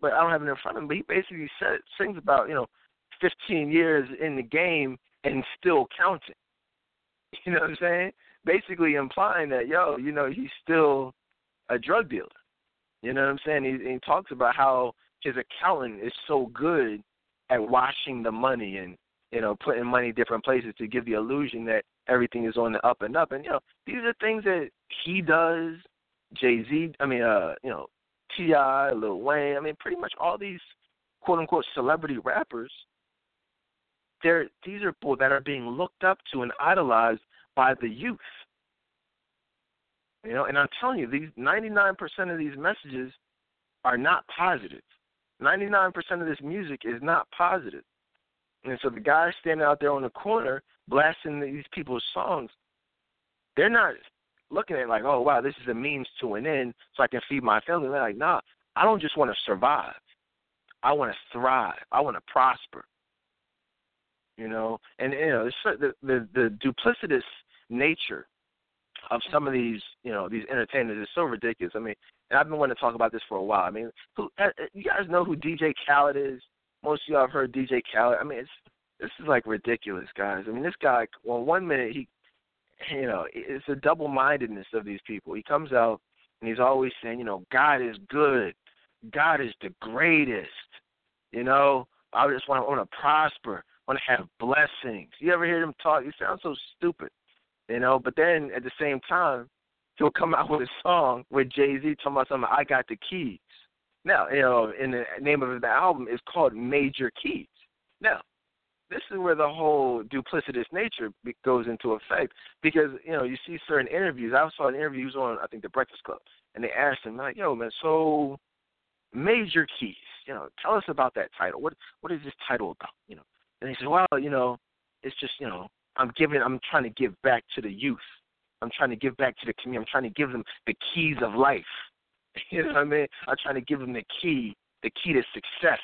but I don't have it in front of him. But he basically said sings about you know, 15 years in the game and still counting. You know what I'm saying? Basically implying that yo, you know, he's still a drug dealer. You know what I'm saying? He, he talks about how his accountant is so good at washing the money and you know putting money different places to give the illusion that everything is on the up and up. And you know these are things that he does. Jay Z, I mean, uh, you know, T.I., Lil Wayne. I mean, pretty much all these quote unquote celebrity rappers. They're these are people that are being looked up to and idolized by the youth. You know, and I'm telling you, these 99% of these messages are not positive. 99% of this music is not positive. And so the guys standing out there on the corner blasting these people's songs, they're not looking at it like, oh wow, this is a means to an end, so I can feed my family. They're like, nah, I don't just want to survive. I want to thrive. I want to prosper. You know, and you know the the the duplicitous nature of some of these, you know, these entertainers is so ridiculous. I mean, and I've been wanting to talk about this for a while. I mean, who uh, uh, you guys know who DJ Khaled is? Most of y'all have heard DJ Khaled. I mean, it's this is like ridiculous, guys. I mean, this guy, well, one minute he, you know, it's a double-mindedness of these people. He comes out and he's always saying, you know, God is good, God is the greatest. You know, I just want to want to prosper, want to have blessings. You ever hear him talk? He sounds so stupid, you know. But then at the same time, he'll come out with a song with Jay Z talking about something. I got the keys. Now, you know, in the name of the album is called Major Keys. Now, this is where the whole duplicitous nature goes into effect because you know you see certain interviews. I saw an interview on I think the Breakfast Club, and they asked him like, "Yo, man, so Major Keys, you know, tell us about that title. What what is this title about? You know?" And he said, "Well, you know, it's just you know, I'm giving, I'm trying to give back to the youth." I'm trying to give back to the community. I'm trying to give them the keys of life. You know what I mean? I'm trying to give them the key, the key to success,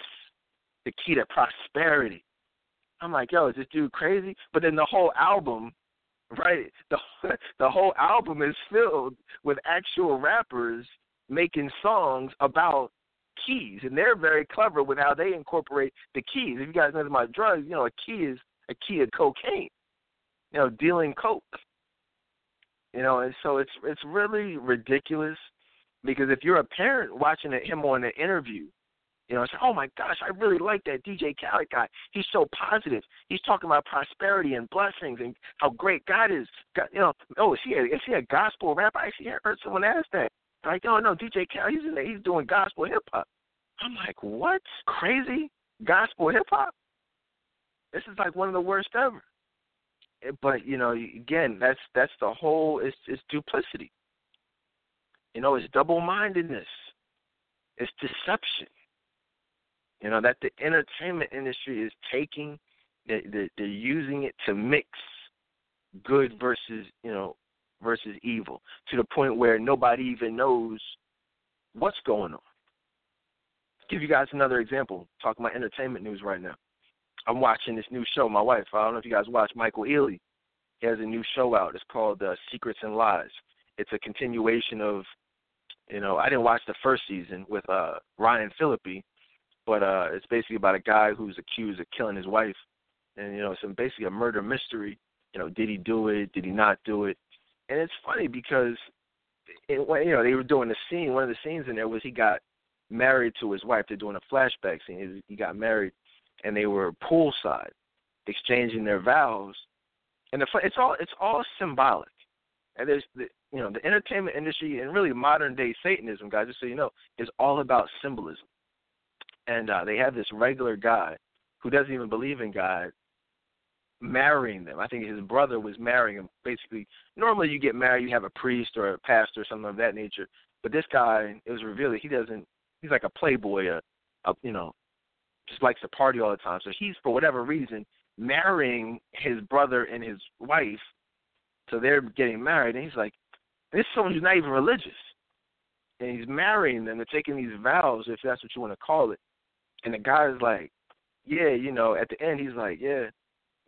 the key to prosperity. I'm like, yo, is this dude crazy? But then the whole album, right? The the whole album is filled with actual rappers making songs about keys, and they're very clever with how they incorporate the keys. If you guys know about drugs, you know a key is a key of cocaine. You know, dealing coke. You know, and so it's it's really ridiculous because if you're a parent watching him on an interview, you know, it's oh my gosh, I really like that DJ Khaled guy. He's so positive. He's talking about prosperity and blessings and how great God is. God, you know, oh, is he a, is he a gospel rapper? I actually heard someone ask that. Like, oh no, DJ Khaled, he's in there, he's doing gospel hip hop. I'm like, what? Crazy gospel hip hop? This is like one of the worst ever eh, but you know, again, that's that's the whole. It's it's duplicity. You know, it's double-mindedness. It's deception. You know that the entertainment industry is taking, they're, they're using it to mix good versus you know versus evil to the point where nobody even knows what's going on. give you guys another example. Talking about entertainment news right now. I'm watching this new show. My wife, I don't know if you guys watch Michael Ealy. He has a new show out. It's called uh, Secrets and Lies. It's a continuation of, you know, I didn't watch the first season with uh Ryan Phillippe, but uh it's basically about a guy who's accused of killing his wife, and you know, it's basically a murder mystery. You know, did he do it? Did he not do it? And it's funny because, it, when, you know, they were doing the scene. One of the scenes in there was he got married to his wife. They're doing a flashback scene. He got married and they were poolside, exchanging their vows. And the, it's all it's all symbolic. And there's the you know the entertainment industry and really modern day Satanism, guys. Just so you know, is all about symbolism. And uh, they have this regular guy who doesn't even believe in God marrying them. I think his brother was marrying him. Basically, normally you get married, you have a priest or a pastor or something of that nature. But this guy, it was revealed that he doesn't. He's like a playboy, a, a you know, just likes to party all the time. So he's for whatever reason marrying his brother and his wife. So they're getting married, and he's like, this is someone who's not even religious, and he's marrying them. They're taking these vows, if that's what you want to call it. And the guy's like, yeah, you know. At the end, he's like, yeah,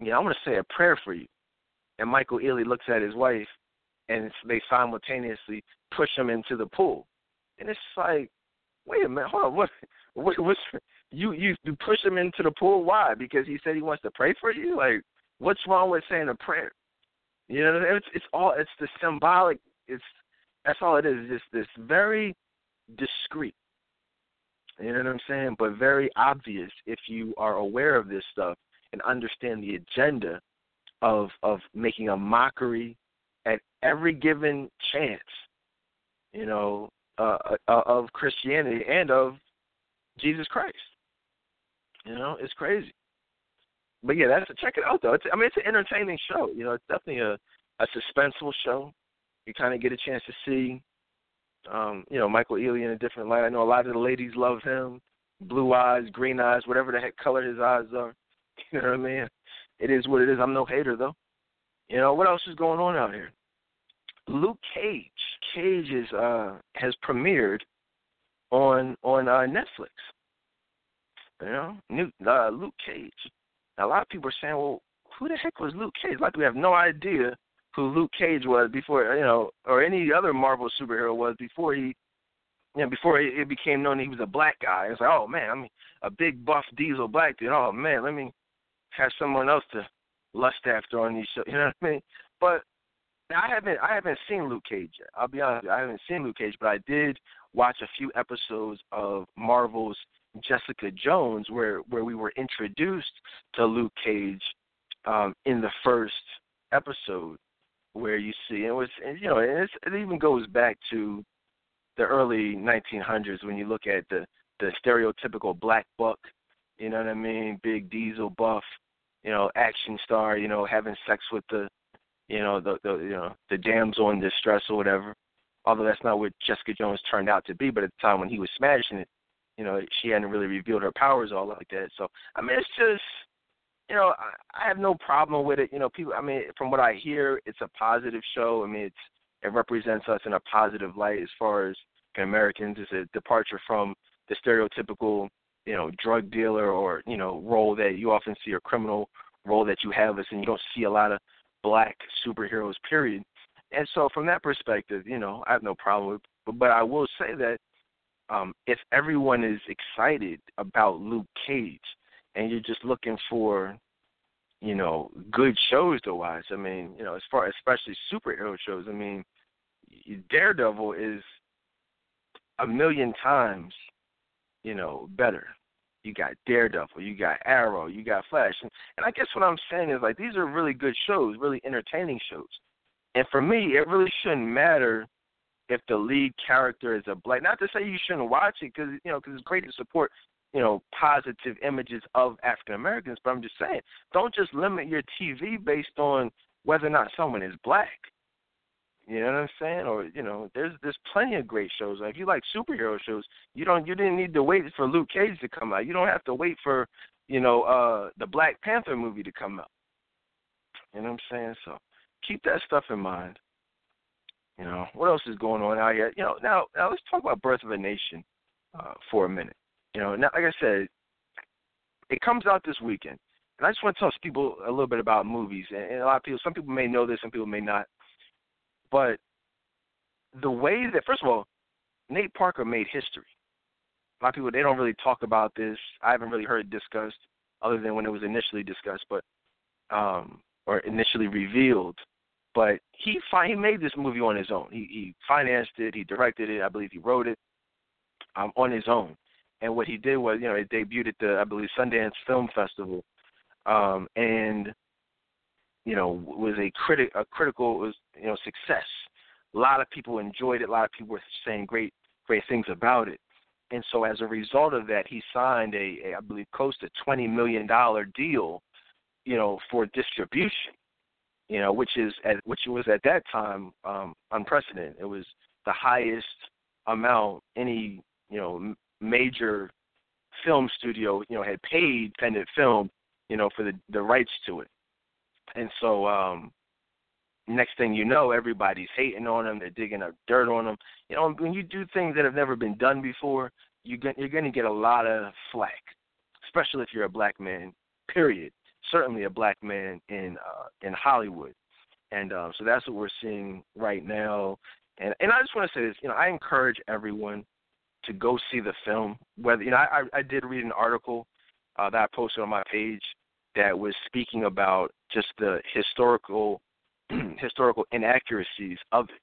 yeah, I want to say a prayer for you. And Michael Ealy looks at his wife, and they simultaneously push him into the pool. And it's like, wait a minute, hold on, what, what what's you you you push him into the pool? Why? Because he said he wants to pray for you. Like, what's wrong with saying a prayer? You know, it's it's all it's the symbolic. It's that's all it is. It's just this very discreet. You know what I'm saying? But very obvious if you are aware of this stuff and understand the agenda of of making a mockery at every given chance, you know, uh, uh, of Christianity and of Jesus Christ. You know, it's crazy. But yeah, that's a, check it out though. It's, I mean, it's an entertaining show. You know, it's definitely a a suspenseful show. You kind of get a chance to see, um, you know, Michael Ealy in a different light. I know a lot of the ladies love him. Blue eyes, green eyes, whatever the heck color his eyes are. You know what I mean? It is what it is. I'm no hater though. You know what else is going on out here? Luke Cage. Cage is uh has premiered on on uh, Netflix. You know, new uh, Luke Cage. A lot of people are saying, "Well, who the heck was Luke Cage?" Like we have no idea who Luke Cage was before, you know, or any other Marvel superhero was before he, you know, before it became known he was a black guy. It's like, oh man, I mean, a big buff diesel black dude. Oh man, let me have someone else to lust after on these shows. You know what I mean? But I haven't I haven't seen Luke Cage yet. I'll be honest, I haven't seen Luke Cage, but I did watch a few episodes of Marvel's Jessica Jones, where where we were introduced to Luke Cage um, in the first episode, where you see it was you know it even goes back to the early 1900s when you look at the the stereotypical black buck, you know what I mean, big diesel buff, you know, action star, you know, having sex with the, you know, the the you know the damsel in distress or whatever. Although that's not what Jessica Jones turned out to be, but at the time when he was smashing it, you know, she hadn't really revealed her powers all like that. So I mean, it's just, you know, I, I have no problem with it. You know, people. I mean, from what I hear, it's a positive show. I mean, it's it represents us in a positive light as far as Americans. It's a departure from the stereotypical, you know, drug dealer or you know role that you often see or criminal role that you have us, and you don't see a lot of black superheroes. Period. And so, from that perspective, you know, I have no problem with. But, but I will say that um, if everyone is excited about Luke Cage and you're just looking for, you know, good shows to watch, I mean, you know, as far especially superhero shows, I mean, Daredevil is a million times, you know, better. You got Daredevil, you got Arrow, you got Flash, and, and I guess what I'm saying is like these are really good shows, really entertaining shows. And for me, it really shouldn't matter if the lead character is a black. Not to say you shouldn't watch it, because you know, because it's great to support you know positive images of African Americans. But I'm just saying, don't just limit your TV based on whether or not someone is black. You know what I'm saying? Or you know, there's there's plenty of great shows. Like if you like superhero shows, you don't you didn't need to wait for Luke Cage to come out. You don't have to wait for you know uh the Black Panther movie to come out. You know what I'm saying? So keep that stuff in mind. You know, what else is going on out here? You know, now now let's talk about Birth of a Nation uh, for a minute. You know, now like I said, it comes out this weekend, and I just want to tell people a little bit about movies. And, and a lot of people, some people may know this, some people may not. But the way that, first of all, Nate Parker made history. A lot of people they don't really talk about this. I haven't really heard discussed, other than when it was initially discussed, but um, or initially revealed but he fi- he made this movie on his own. He he financed it, he directed it, I believe he wrote it um, on his own. And what he did was, you know, it debuted at the I believe Sundance Film Festival, um, and you know was a critic a critical was you know success. A lot of people enjoyed it. A lot of people were saying great great things about it. And so as a result of that, he signed a, a I believe close to twenty million dollar deal, you know, for distribution you know, which is at which was at that time um, unprecedented. It was the highest amount any you know major film studio you know had paid Pendant Film you know for the the rights to it, and so um, next thing you know, everybody's hating on them. They're digging up dirt on them. You know, when you do things that have never been done before, you get, you're going to get a lot of flack, especially if you're a black man. Period certainly a black man in uh, in Hollywood, and uh, so that's what we're seeing right now. And and I just want to say this, you know, I encourage everyone to go see the film. Whether you know, I I did read an article uh, that I posted on my page that was speaking about just the historical historical inaccuracies of it.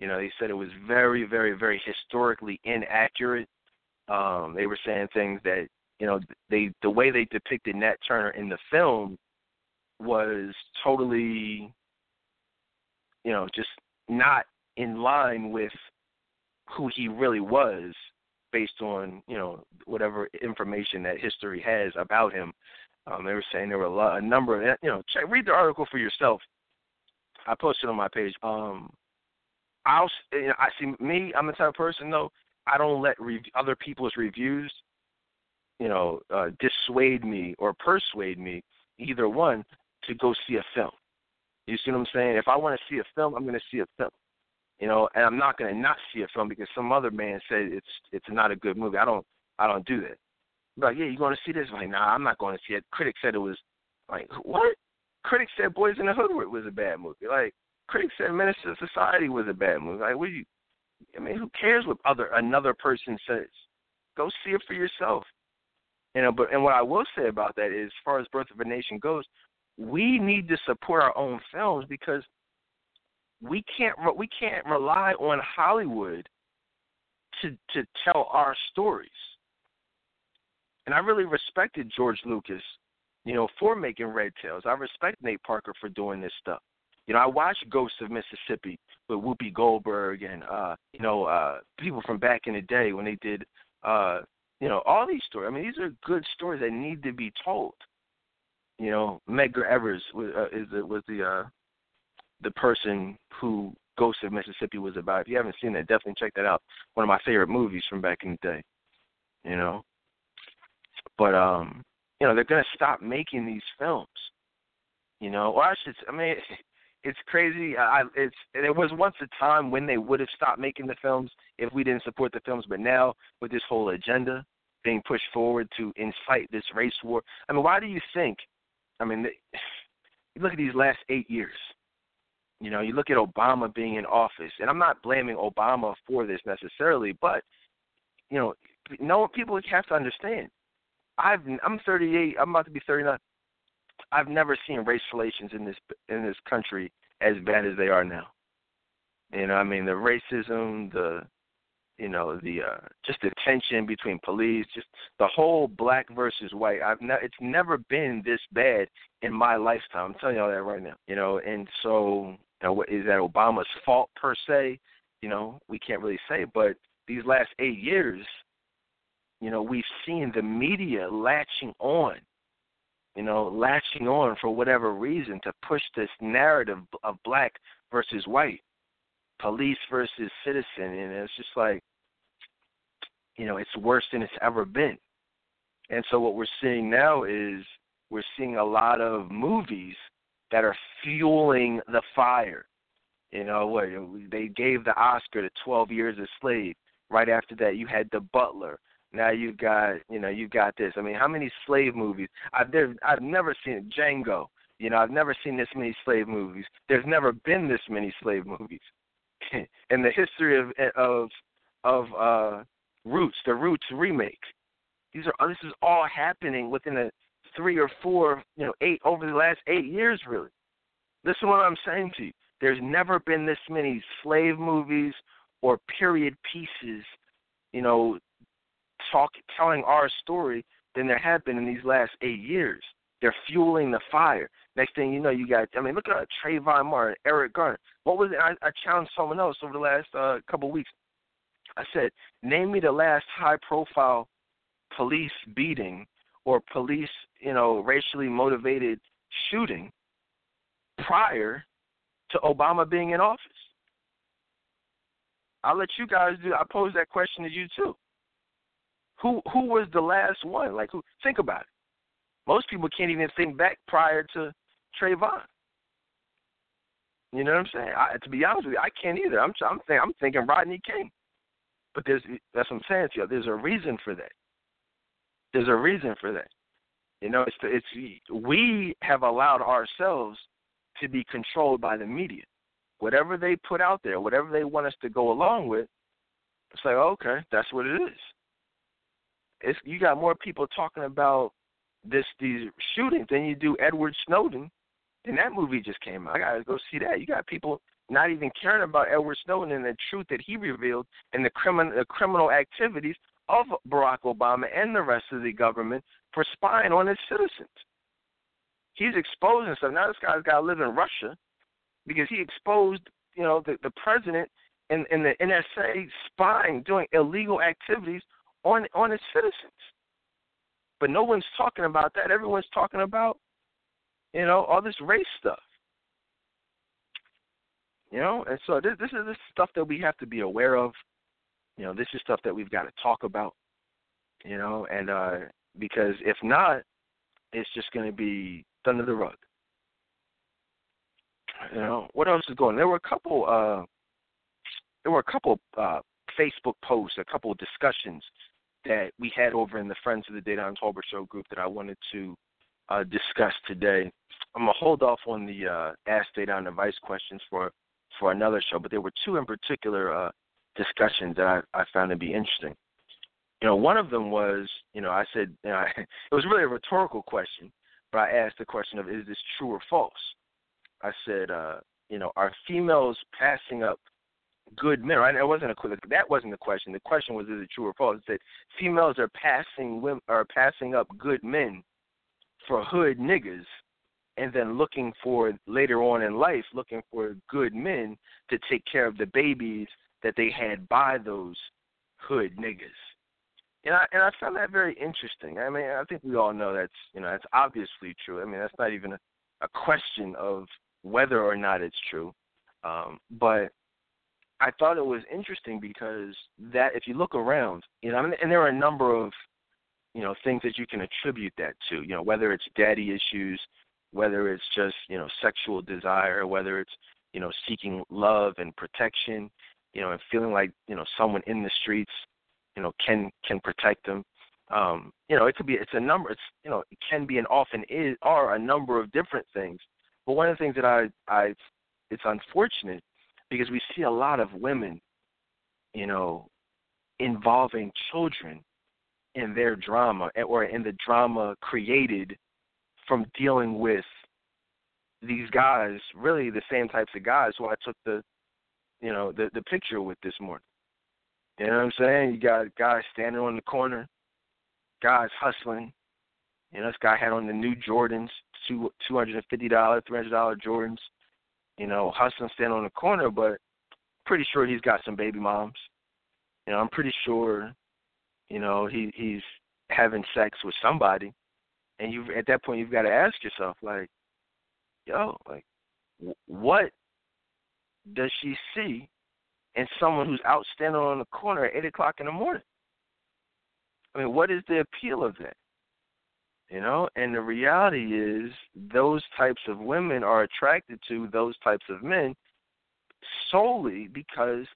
You know, they said it was very, very, very historically inaccurate. Um, they were saying things that you know they the way they depicted Nat Turner in the film was totally you know just not in line with who he really was based on you know whatever information that history has about him. Um, they were saying there were a, lot, a number of you know check read the article for yourself. I posted on my page. Um, I'll you know, I see me. I'm the type of person though. I don't let re- other people's reviews, you know, uh, dissuade me or persuade me, either one, to go see a film. You see what I'm saying? If I want to see a film, I'm going to see a film. You know, and I'm not going to not see a film because some other man said it's it's not a good movie. I don't I don't do that. But yeah, you going to see this? I'm like, nah, I'm not going to see it. Critics said it was like what? Critics said Boys in the Hood was a bad movie. Like critics said Menace to Society was a bad movie. Like what you? I mean, who cares what other another person says? Go see it for yourself. You know, but and what I will say about that is, as far as Birth of a Nation goes, we need to support our own films because we can't we can't rely on Hollywood to to tell our stories. And I really respected George Lucas, you know, for making Red Tails. I respect Nate Parker for doing this stuff. You know, I watched Ghosts of Mississippi with Whoopi Goldberg and uh, you know, uh people from back in the day when they did uh, you know, all these stories. I mean, these are good stories that need to be told. You know, Medgar Evers was uh, is the, was the uh the person who Ghost of Mississippi was about. If you haven't seen that, definitely check that out. One of my favorite movies from back in the day. You know. But um, you know, they're gonna stop making these films. You know, or I should I mean it's crazy. I it's there was once a time when they would have stopped making the films if we didn't support the films, but now with this whole agenda being pushed forward to incite this race war. I mean, why do you think I mean, you look at these last 8 years you know, you look at Obama being in office, and I'm not blaming Obama for this necessarily, but you know, no people have to understand. I've I'm 38. I'm about to be 39. I've never seen race relations in this in this country as bad as they are now. You know, I mean the racism, the you know the uh just the tension between police, just the whole black versus white. I've ne- it's never been this bad in my lifetime. I'm telling you all that right now. You know, and so now, is that Obama's fault per se? You know, we can't really say. But these last eight years, you know, we've seen the media latching on, you know, latching on for whatever reason to push this narrative of black versus white, police versus citizen, and it's just like, you know, it's worse than it's ever been. And so what we're seeing now is we're seeing a lot of movies that are fueling the fire. You know what? They gave the Oscar to Twelve Years a Slave. Right after that, you had The Butler. Now you've got, you know, you've got this. I mean, how many slave movies? I've there, I've never seen Django. You know, I've never seen this many slave movies. There's never been this many slave movies in the history of of of uh Roots, the Roots remake. These are this is all happening within a three or four, you know, eight over the last eight years, really. Listen to what I'm saying to you. There's never been this many slave movies or period pieces, you know, talk telling our story than there have been in these last eight years. They're fueling the fire. Next thing you know, you got I mean, look at Trayvon Martin, Eric Garner. What was it? I, I challenged someone else over the last uh, couple weeks. I said, name me the last high profile police beating or police, you know, racially motivated shooting prior to Obama being in office? I'll let you guys do. I pose that question to you too. Who who was the last one? Like, who? Think about it. Most people can't even think back prior to Trayvon. You know what I'm saying? I, to be honest with you, I can't either. I'm I'm, think, I'm thinking Rodney King, but there's that's what I'm saying to you. There's a reason for that. There's a reason for that. You know, it's it's we have allowed ourselves to be controlled by the media. Whatever they put out there, whatever they want us to go along with, it's like okay, that's what it is. It's you got more people talking about this these shootings than you do Edward Snowden. And that movie just came out. I gotta go see that. You got people not even caring about Edward Snowden and the truth that he revealed and the criminal the criminal activities of Barack Obama and the rest of the government for spying on its citizens. He's exposing stuff. Now this guy's got to live in Russia because he exposed, you know, the, the president and, and the NSA spying, doing illegal activities on on its citizens. But no one's talking about that. Everyone's talking about, you know, all this race stuff. You know, and so this, this is this stuff that we have to be aware of. You know, this is stuff that we've got to talk about. You know, and uh because if not, it's just going to be under the rug. You know, what else is going? There were a couple. uh There were a couple uh Facebook posts, a couple of discussions that we had over in the Friends of the Dedan Tolbert Show group that I wanted to uh, discuss today. I'm gonna hold off on the uh, Ask Dedan Advice questions for for another show, but there were two in particular uh, discussions that I, I found to be interesting. You know, one of them was, you know, I said, you know, it was really a rhetorical question, but I asked the question of, is this true or false? I said, uh, you know, are females passing up good men? Right? It wasn't a that wasn't the question. The question was, is it true or false? It said females are passing women are passing up good men for hood niggas and then looking for later on in life, looking for good men to take care of the babies that they had by those hood niggas. And I and I found that very interesting. I mean, I think we all know that's you know that's obviously true. I mean, that's not even a, a question of whether or not it's true. Um, but I thought it was interesting because that if you look around, you know, and there are a number of you know things that you can attribute that to. You know, whether it's daddy issues, whether it's just you know sexual desire, whether it's you know seeking love and protection, you know, and feeling like you know someone in the streets, you know, can can protect them. Um, you know, it could be it's a number. It's you know it can be and often is are a number of different things. But one of the things that I I it's unfortunate because we see a lot of women, you know, involving children in their drama eh, or in the drama created from dealing with these guys, really the same types of guys who I took the, you know, the the picture with this morning. You know what I'm saying? You got guys standing on the corner, guys hustling. You know, this guy had on the new Jordans, two two hundred and fifty dollar, three hundred dollar Jordans. You know, hustling, standing on the corner, but pretty sure he's got some baby moms. You know, I'm pretty sure, you know, he he's having sex with somebody and you at that point you've got to ask yourself like, yo, like, w- what does she see in someone who's out standing on the corner at eight o'clock in the morning? I mean, what is the appeal of that? You know, and the reality is those types of women are attracted to those types of men solely because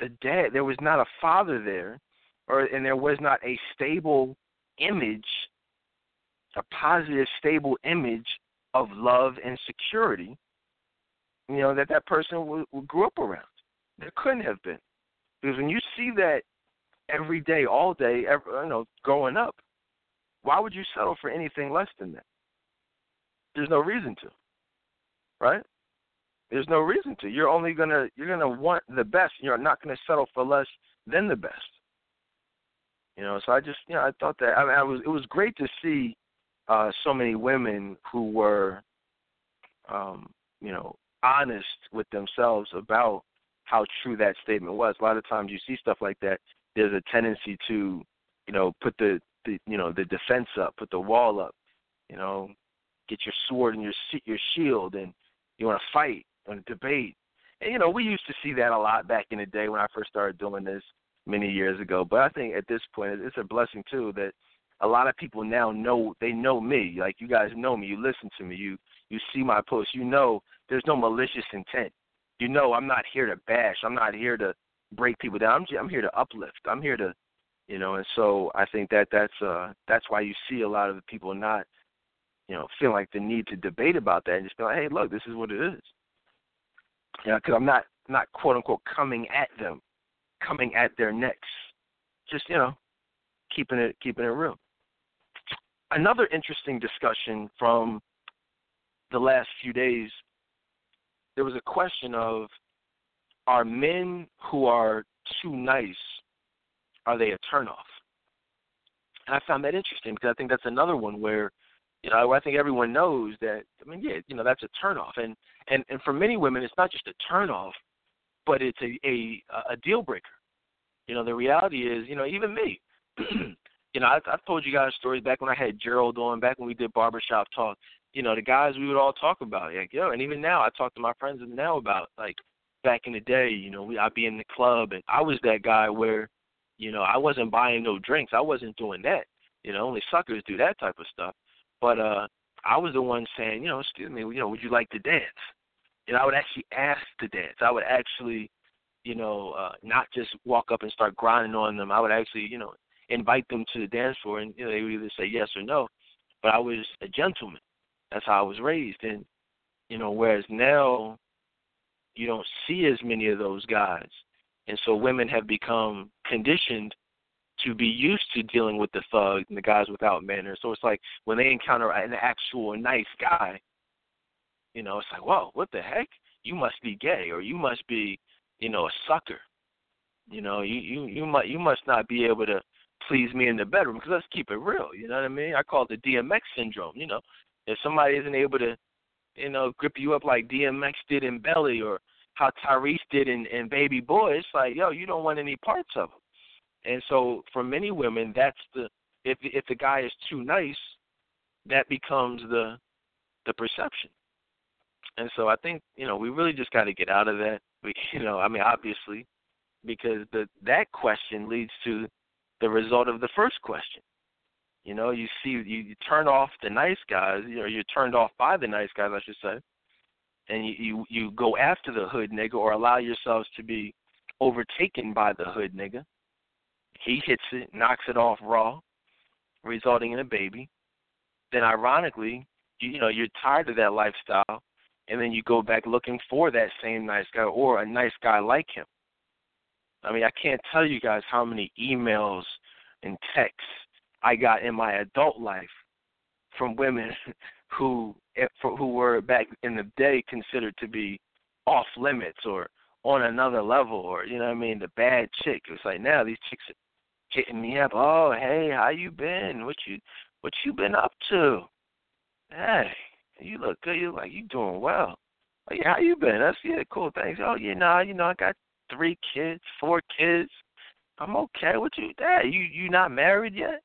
the dad there was not a father there or and there was not a stable image a positive, stable image of love and security, you know, that that person w- grew up around. There couldn't have been. Because when you see that every day, all day, every, you know, growing up, why would you settle for anything less than that? There's no reason to, right? There's no reason to. You're only gonna you're gonna want the best. You're not gonna settle for less than the best. You know, so I just you know I thought that I, mean, I was it was great to see uh, so many women who were, um, you know, honest with themselves about how true that statement was. A lot of times you see stuff like that. There's a tendency to, you know, put the, the you know the defense up, put the wall up, you know, get your sword and your your shield, and you want to fight and debate. And you know, we used to see that a lot back in the day when I first started doing this many years ago. But I think at this point, it's a blessing too that a lot of people now know they know me. Like you guys know me. You listen to me. You you see my posts. You know there's no malicious intent. You know I'm not here to bash. I'm not here to break people down. I'm I'm here to uplift. I'm here to, you know. And so I think that that's uh that's why you see a lot of the people not, you know, feel like the need to debate about that and just be like, hey, look, this is what it is. Yeah, because I'm not not quote unquote coming at them, coming at their necks. Just you know, keeping it keeping it real another interesting discussion from the last few days, there was a question of are men who are too nice, are they a turnoff? And I found that interesting because I think that's another one where, you know, I think everyone knows that. I mean, yeah, you know, that's a turnoff, and and and for many women, it's not just a turnoff, but it's a a a deal breaker. You know, the reality is, you know, even me. you know, I, I've told you guys stories back when I had Gerald on, back when we did barbershop talk. You know, the guys we would all talk about, like, yo, and even now I talk to my friends now about like back in the day. You know, we I'd be in the club, and I was that guy where, you know, I wasn't buying no drinks. I wasn't doing that. You know, only suckers do that type of stuff. But uh, I was the one saying, you know, excuse me, you know, would you like to dance? And I would actually ask to dance. I would actually, you know, uh, not just walk up and start grinding on them. I would actually, you know, invite them to the dance floor, and you know, they would either say yes or no. But I was a gentleman. That's how I was raised, and you know, whereas now you don't see as many of those guys, and so women have become conditioned to be used to dealing with the thugs and the guys without manners. So it's like when they encounter an actual nice guy, you know, it's like, whoa, what the heck? You must be gay, or you must be, you know, a sucker. You know, you you you must you must not be able to please me in the bedroom because let's keep it real. You know what I mean? I call it the DMX syndrome. You know, if somebody isn't able to, you know, grip you up like DMX did in Belly or how Tyrese did in, in Baby Boy, it's like, yo, you don't want any parts of him. And so for many women, that's the if if the guy is too nice, that becomes the the perception. And so I think you know we really just got to get out of that. We, you know, I mean, obviously, because the that question leads to the result of the first question. You know, you see, you, you turn off the nice guys, or you're turned off by the nice guys, I should say, and you, you you go after the hood nigga, or allow yourselves to be overtaken by the hood nigga. He hits it, knocks it off raw, resulting in a baby. Then, ironically, you, you know, you're tired of that lifestyle, and then you go back looking for that same nice guy or a nice guy like him. I mean, I can't tell you guys how many emails and texts I got in my adult life from women who eh, who were back in the day considered to be off limits or on another level or you know what I mean the bad chick. It's like now these chicks are hitting me up. Oh hey, how you been? What you what you been up to? Hey, you look good. You like you doing well. Oh, yeah, how you been? That's yeah, cool. Thanks. Oh yeah, nah, you know I got three kids, four kids. I'm okay with you. Dad, you you not married yet?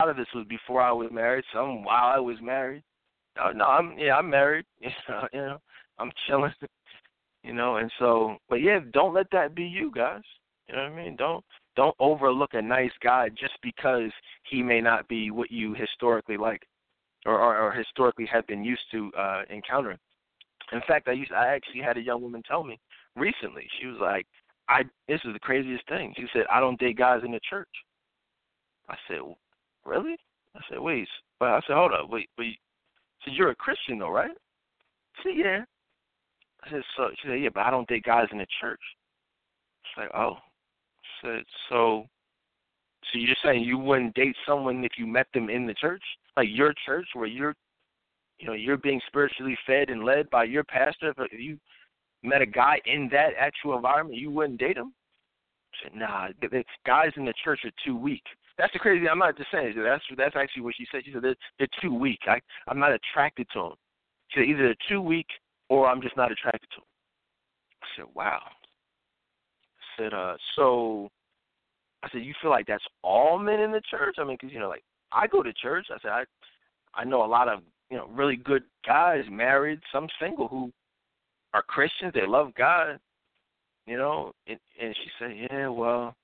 A lot of this was before I was married. Some while I was married. No, no, I'm yeah, I'm married. You know, you know, I'm chilling. You know, and so, but yeah, don't let that be you guys. You know what I mean? Don't don't overlook a nice guy just because he may not be what you historically like, or or, or historically have been used to uh encountering. In fact, I used I actually had a young woman tell me recently. She was like, "I this is the craziest thing." She said, "I don't date guys in the church." I said, "Really?" I said, "Wait." But I said, "Hold up, wait, wait." Said, "You're a Christian, though, right?" I said, "Yeah." I said, "So?" She said, "Yeah, but I don't date guys in the church." She's like, "Oh." I said, "So." So you're saying you wouldn't date someone if you met them in the church, like your church, where you're, you know, you're being spiritually fed and led by your pastor. If you met a guy in that actual environment, you wouldn't date him? I said, nah, guys in the church are too weak. That's the crazy. I'm not just saying. That's that's actually what she said. She said they're, they're too weak. I I'm not attracted to them. She said either they're too weak or I'm just not attracted to them. I said, wow. I said, uh, so I said, you feel like that's all men in the church? I mean, because you know, like I go to church. I said, I I know a lot of you know really good guys, married, some single, who are Christians. They love God, you know. And, and she said, "Yeah, well,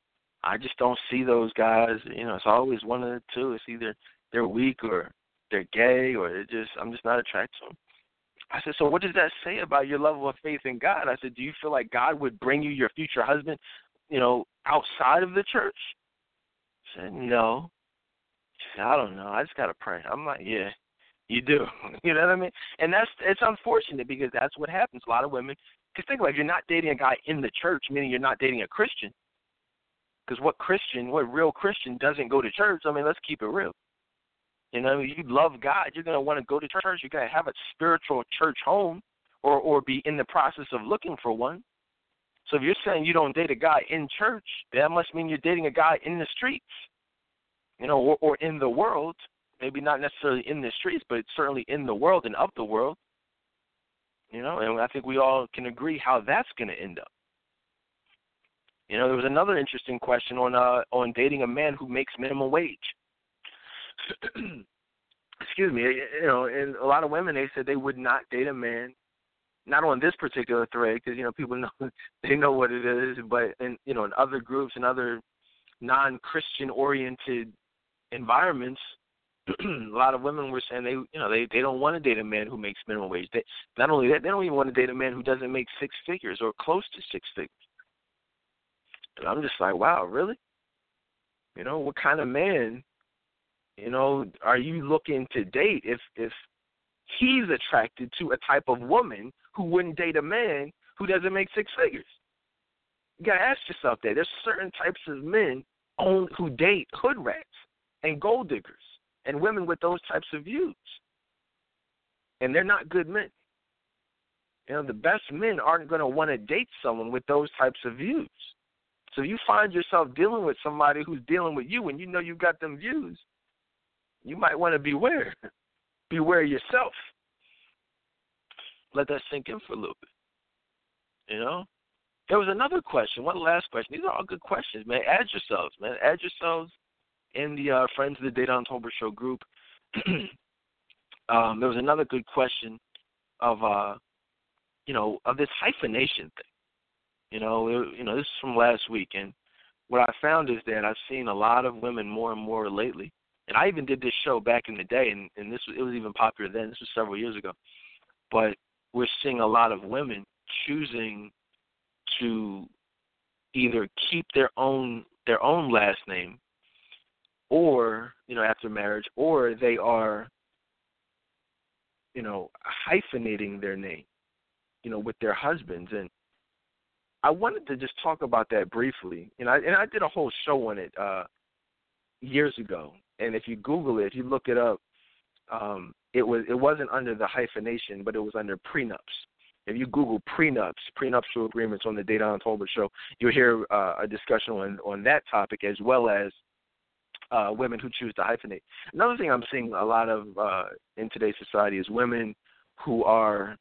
I just don't see those guys. You know, it's always one of the two. It's either they're weak or they're gay, or they're just I'm just not attracted to them." I said, "So what does that say about your level of faith in God?" I said, "Do you feel like God would bring you your future husband, you know, outside of the church?" She said, "No." She said, "I don't know. I just gotta pray." I'm like, "Yeah." You do. You know what I mean? And that's it's unfortunate because that's what happens. A lot of women because think about it, you're not dating a guy in the church, meaning you're not dating a Christian. Because what Christian, what real Christian doesn't go to church? I mean, let's keep it real. You know, you love God, you're gonna want to go to church. You're gonna have a spiritual church home, or or be in the process of looking for one. So if you're saying you don't date a guy in church, that must mean you're dating a guy in the streets. you know, or, or in the world, maybe not necessarily in the streets, but certainly in the world and of the world. You know, and I think we all can agree how that's going to end up. You know, there was another interesting question on uh, on dating a man who makes minimum wage. Excuse me. You know, and a lot of women they said they would not date a man, not on this particular thread because you know people know they know what it is, but in you know in other groups and other non-Christian oriented environments, a lot of women were saying they you know they they don't want to date a man who makes minimum wage. They, not only that, they don't even want to date a man who doesn't make six figures or close to six figures. And I'm just like, wow, really? You know, what kind of man, you know, are you looking to date if if he's attracted to a type of woman who wouldn't date a man who doesn't make six figures? You gotta ask yourself that. There's certain types of men who date hood rats and gold diggers and women with those types of views. And they're not good men. You know, the best men aren't going to want to date someone with those types of views. So you find yourself dealing with somebody who's dealing with you and you know you've got them views, you might want to beware. beware yourself. Let that sink in for a little bit. You know? There was another question, one last question. These are all good questions, man. Add yourselves, man. Add yourselves in the uh, Friends of the Dedan Tolbert Show group. um, there was another good question of uh, you know, of this hyphenation thing. You know, it, you know, this is from last week, and what I found is that I've seen a lot of women more and more lately. And I even did this show back in the day, and, and this it was even popular then. This was several years ago, but we're seeing a lot of women choosing to either keep their own their own last name or you know after marriage or they are you know hyphenating their name you know with their husbands and I wanted to just talk about that briefly and I and I did a whole show on it uh years ago and if you google it if you look it up um it was it wasn't under the hyphenation but it was under prenups if you Google prenups, prenuptial agreements on the Dedan Tolbert show, you'll hear uh, a discussion on on that topic as well as uh, women who choose to hyphenate. Another thing I'm seeing a lot of uh, in today's society is women who are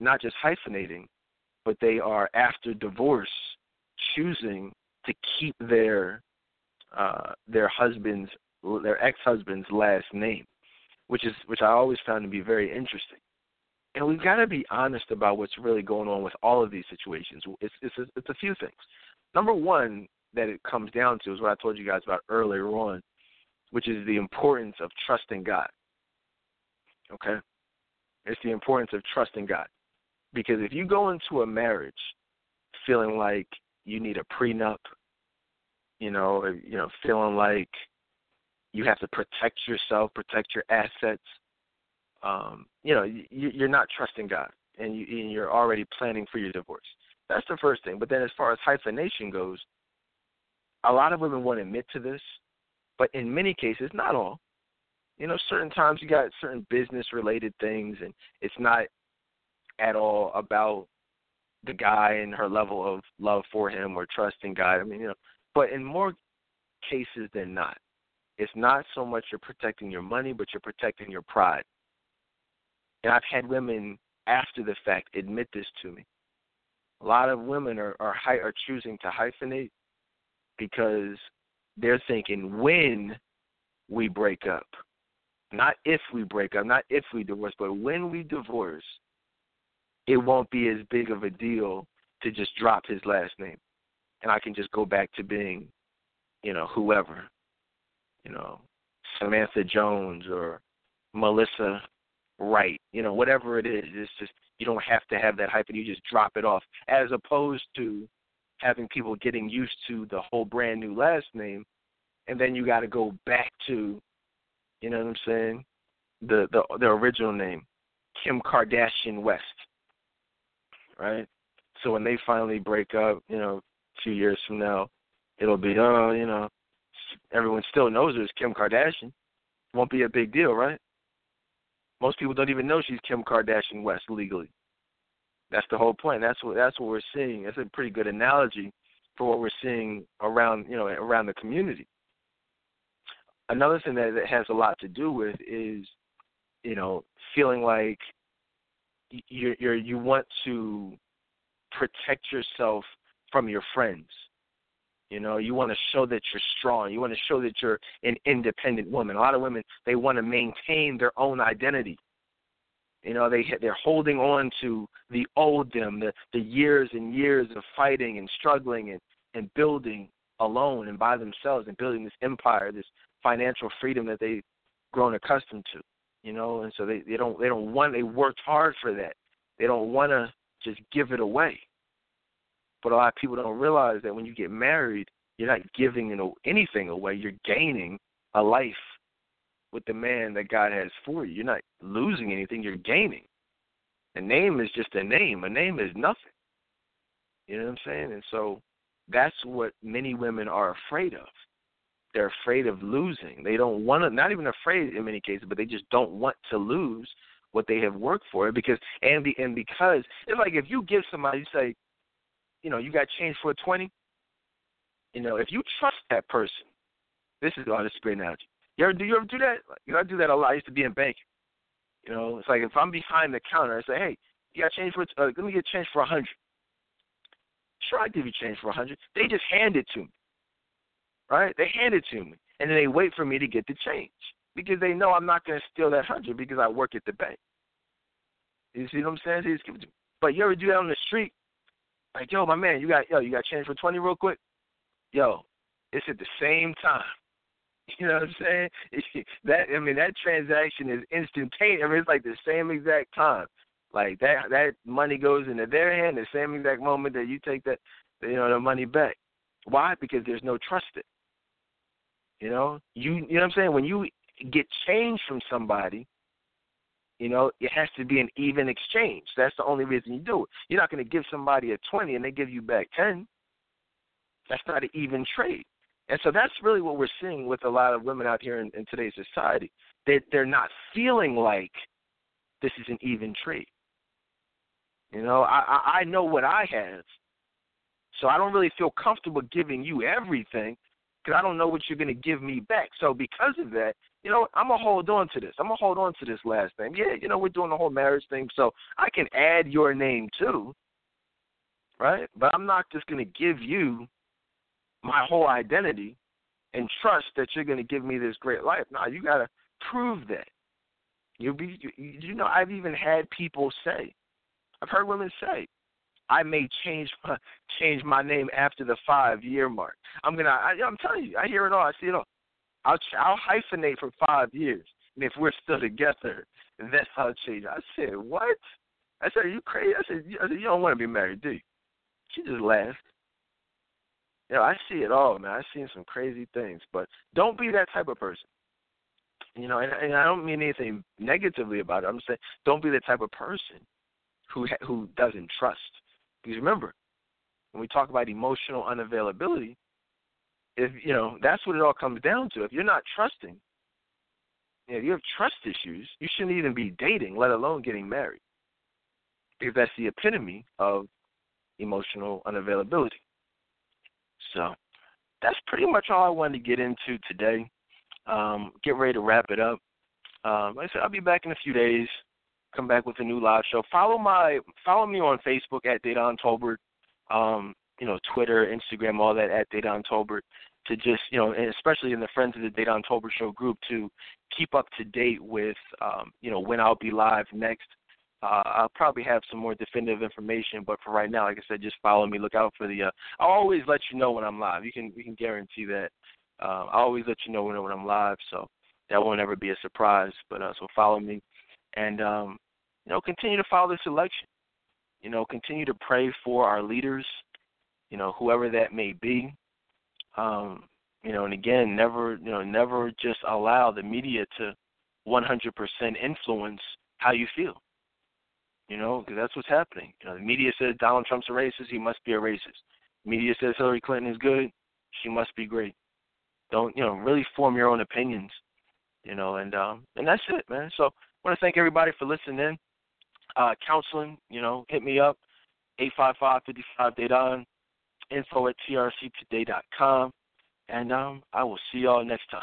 not just hyphenating, but they are after divorce choosing to keep their uh, their husband's their ex husband's last name, which is which I always found to be very interesting. And we've got to be honest about what's really going on with all of these situations. It's it's a, it's a few things. Number one, that it comes down to is what I told you guys about earlier on, which is the importance of trusting God. Okay? It's the importance of trusting God. Because if you go into a marriage feeling like you need a prenup, you know, you know, feeling like you have to protect yourself, protect your assets, um, you know, you, you're not trusting God, and, you, and you're already planning for your divorce. That's the first thing. But then, as far as hyphenation goes, a lot of women won't admit to this, but in many cases, not all. You know, certain times you got certain business related things, and it's not at all about the guy and her level of love for him or trusting God. I mean, you know, but in more cases than not, it's not so much you're protecting your money, but you're protecting your pride. And I've had women after the fact admit this to me. A lot of women are are, are choosing to hyphenate because they're thinking when we break up, not if we break up, not if we divorce, but when we divorce, it won't be as big of a deal to just drop his last name, and I can just go back to being, you know, whoever, you know, Samantha Jones or Melissa Wright, you know, whatever it is. It's just you don't have to have that hype, and you just drop it off, as opposed to having people getting used to the whole brand new last name, and then you got to go back to, you know what I'm saying, the the the original name, Kim Kardashian West, right? So when they finally break up, you know, a few years from now, it'll be oh, you know, everyone still knows her as Kim Kardashian. Won't be a big deal, right? Most people don't even know she's Kim Kardashian West legally. That's the whole point. That's what that's what we're seeing. It's a pretty good analogy for what we're seeing around you know around the community. another thing that, that has a lot to do with is, you know, feeling like you you you want to protect yourself from your friends. You know, you want to show that you're strong. You want to show that you're an independent woman. A lot of women they want to maintain their own identity. You know, they they're holding on to the old them, the the years and years of fighting and struggling and and building alone and by themselves and building this empire, this financial freedom that they've grown accustomed to. You know, and so they they don't they don't want they worked hard for that. They don't want to just give it away. But a lot of people don't realize that when you get married, you're not giving you know, anything away. You're gaining a life with the man that God has for you. You're not losing anything. You're gaining. A name is just a name. A name is nothing. You know what I'm saying? And so that's what many women are afraid of. They're afraid of losing. They don't want to, not even afraid in many cases, but they just don't want to lose what they have worked for. Because and be, and because it's like if you give somebody, you say, you know, you got change for a twenty. You know, if you trust that person, this is all this great analogy. You ever do you ever do that? You know, I do that a lot. I used to be in banking. You know, it's like if I'm behind the counter, I say, hey, you got change for uh, let me get change for a hundred. Sure, I give you change for a hundred. They just hand it to me, right? They hand it to me, and then they wait for me to get the change because they know I'm not going to steal that hundred because I work at the bank. You see what I'm saying? They just give it to me. But you ever do that on the street? Like, yo, my man, you got yo, you got change for twenty real quick? Yo, it's at the same time. You know what I'm saying? that I mean, that transaction is instantaneous. I mean, it's like the same exact time. Like that that money goes into their hand the same exact moment that you take that you know the money back. Why? Because there's no trust it. You know, you you know what I'm saying? When you get change from somebody, you know, it has to be an even exchange. That's the only reason you do it. You're not going to give somebody a 20 and they give you back 10. That's not an even trade. And so that's really what we're seeing with a lot of women out here in, in today's society. They, they're not feeling like this is an even trade. You know, I, I know what I have. So I don't really feel comfortable giving you everything because I don't know what you're going to give me back. So because of that, you know, I'm gonna hold on to this. I'm gonna hold on to this last name. Yeah, you know, we're doing the whole marriage thing, so I can add your name too, right? But I'm not just gonna give you my whole identity and trust that you're gonna give me this great life. Now you gotta prove that. You'll be, you, you know, I've even had people say, I've heard women say, I may change my, change my name after the five year mark. I'm gonna, I, I'm telling you, I hear it all, I see it all. I'll I'll hyphenate for five years, and if we're still together, that's how it change. I said, what? I said, are you crazy? I said, I said, you don't want to be married, do you? She just laughed. You know, I see it all, man. I've seen some crazy things, but don't be that type of person. You know, and, and I don't mean anything negatively about it. I'm just saying don't be the type of person who who doesn't trust. Because remember, when we talk about emotional unavailability, if you know that's what it all comes down to. If you're not trusting, you know, you have trust issues, you shouldn't even be dating, let alone getting married, because that's the epitome of emotional unavailability. So that's pretty much all I wanted to get into today. Um, get ready to wrap it up. Um, like I said, I'll be back in a few days. Come back with a new live show. Follow my follow me on Facebook at Dedan Tolbert. Um, you know, Twitter, Instagram, all that at Dedan Tolbert to just you know, and especially in the Friends of the Dedan Tolbert Show group to keep up to date with um, you know when I'll be live next. Uh, I'll probably have some more definitive information, but for right now, like I said, just follow me. Look out for the. Uh, I'll always let you know when I'm live. You can you can guarantee that. Uh, I always let you know when when I'm live, so that won't ever be a surprise. But uh, so follow me, and um, you know continue to follow this election. You know continue to pray for our leaders. You know whoever that may be. Um, you know, and again, never, you know, never just allow the media to 100% influence how you feel. You know, because that's what's happening. You know, the media says Donald Trump's a racist; he must be a racist. media says Hillary Clinton is good; she must be great. Don't you know? Really form your own opinions. You know, and um, and that's it, man. So want to thank everybody for listening in. Uh, counseling, you know, hit me up, eight five five fifty five Dedan info at trctoday.com. And um, I will see y'all next time.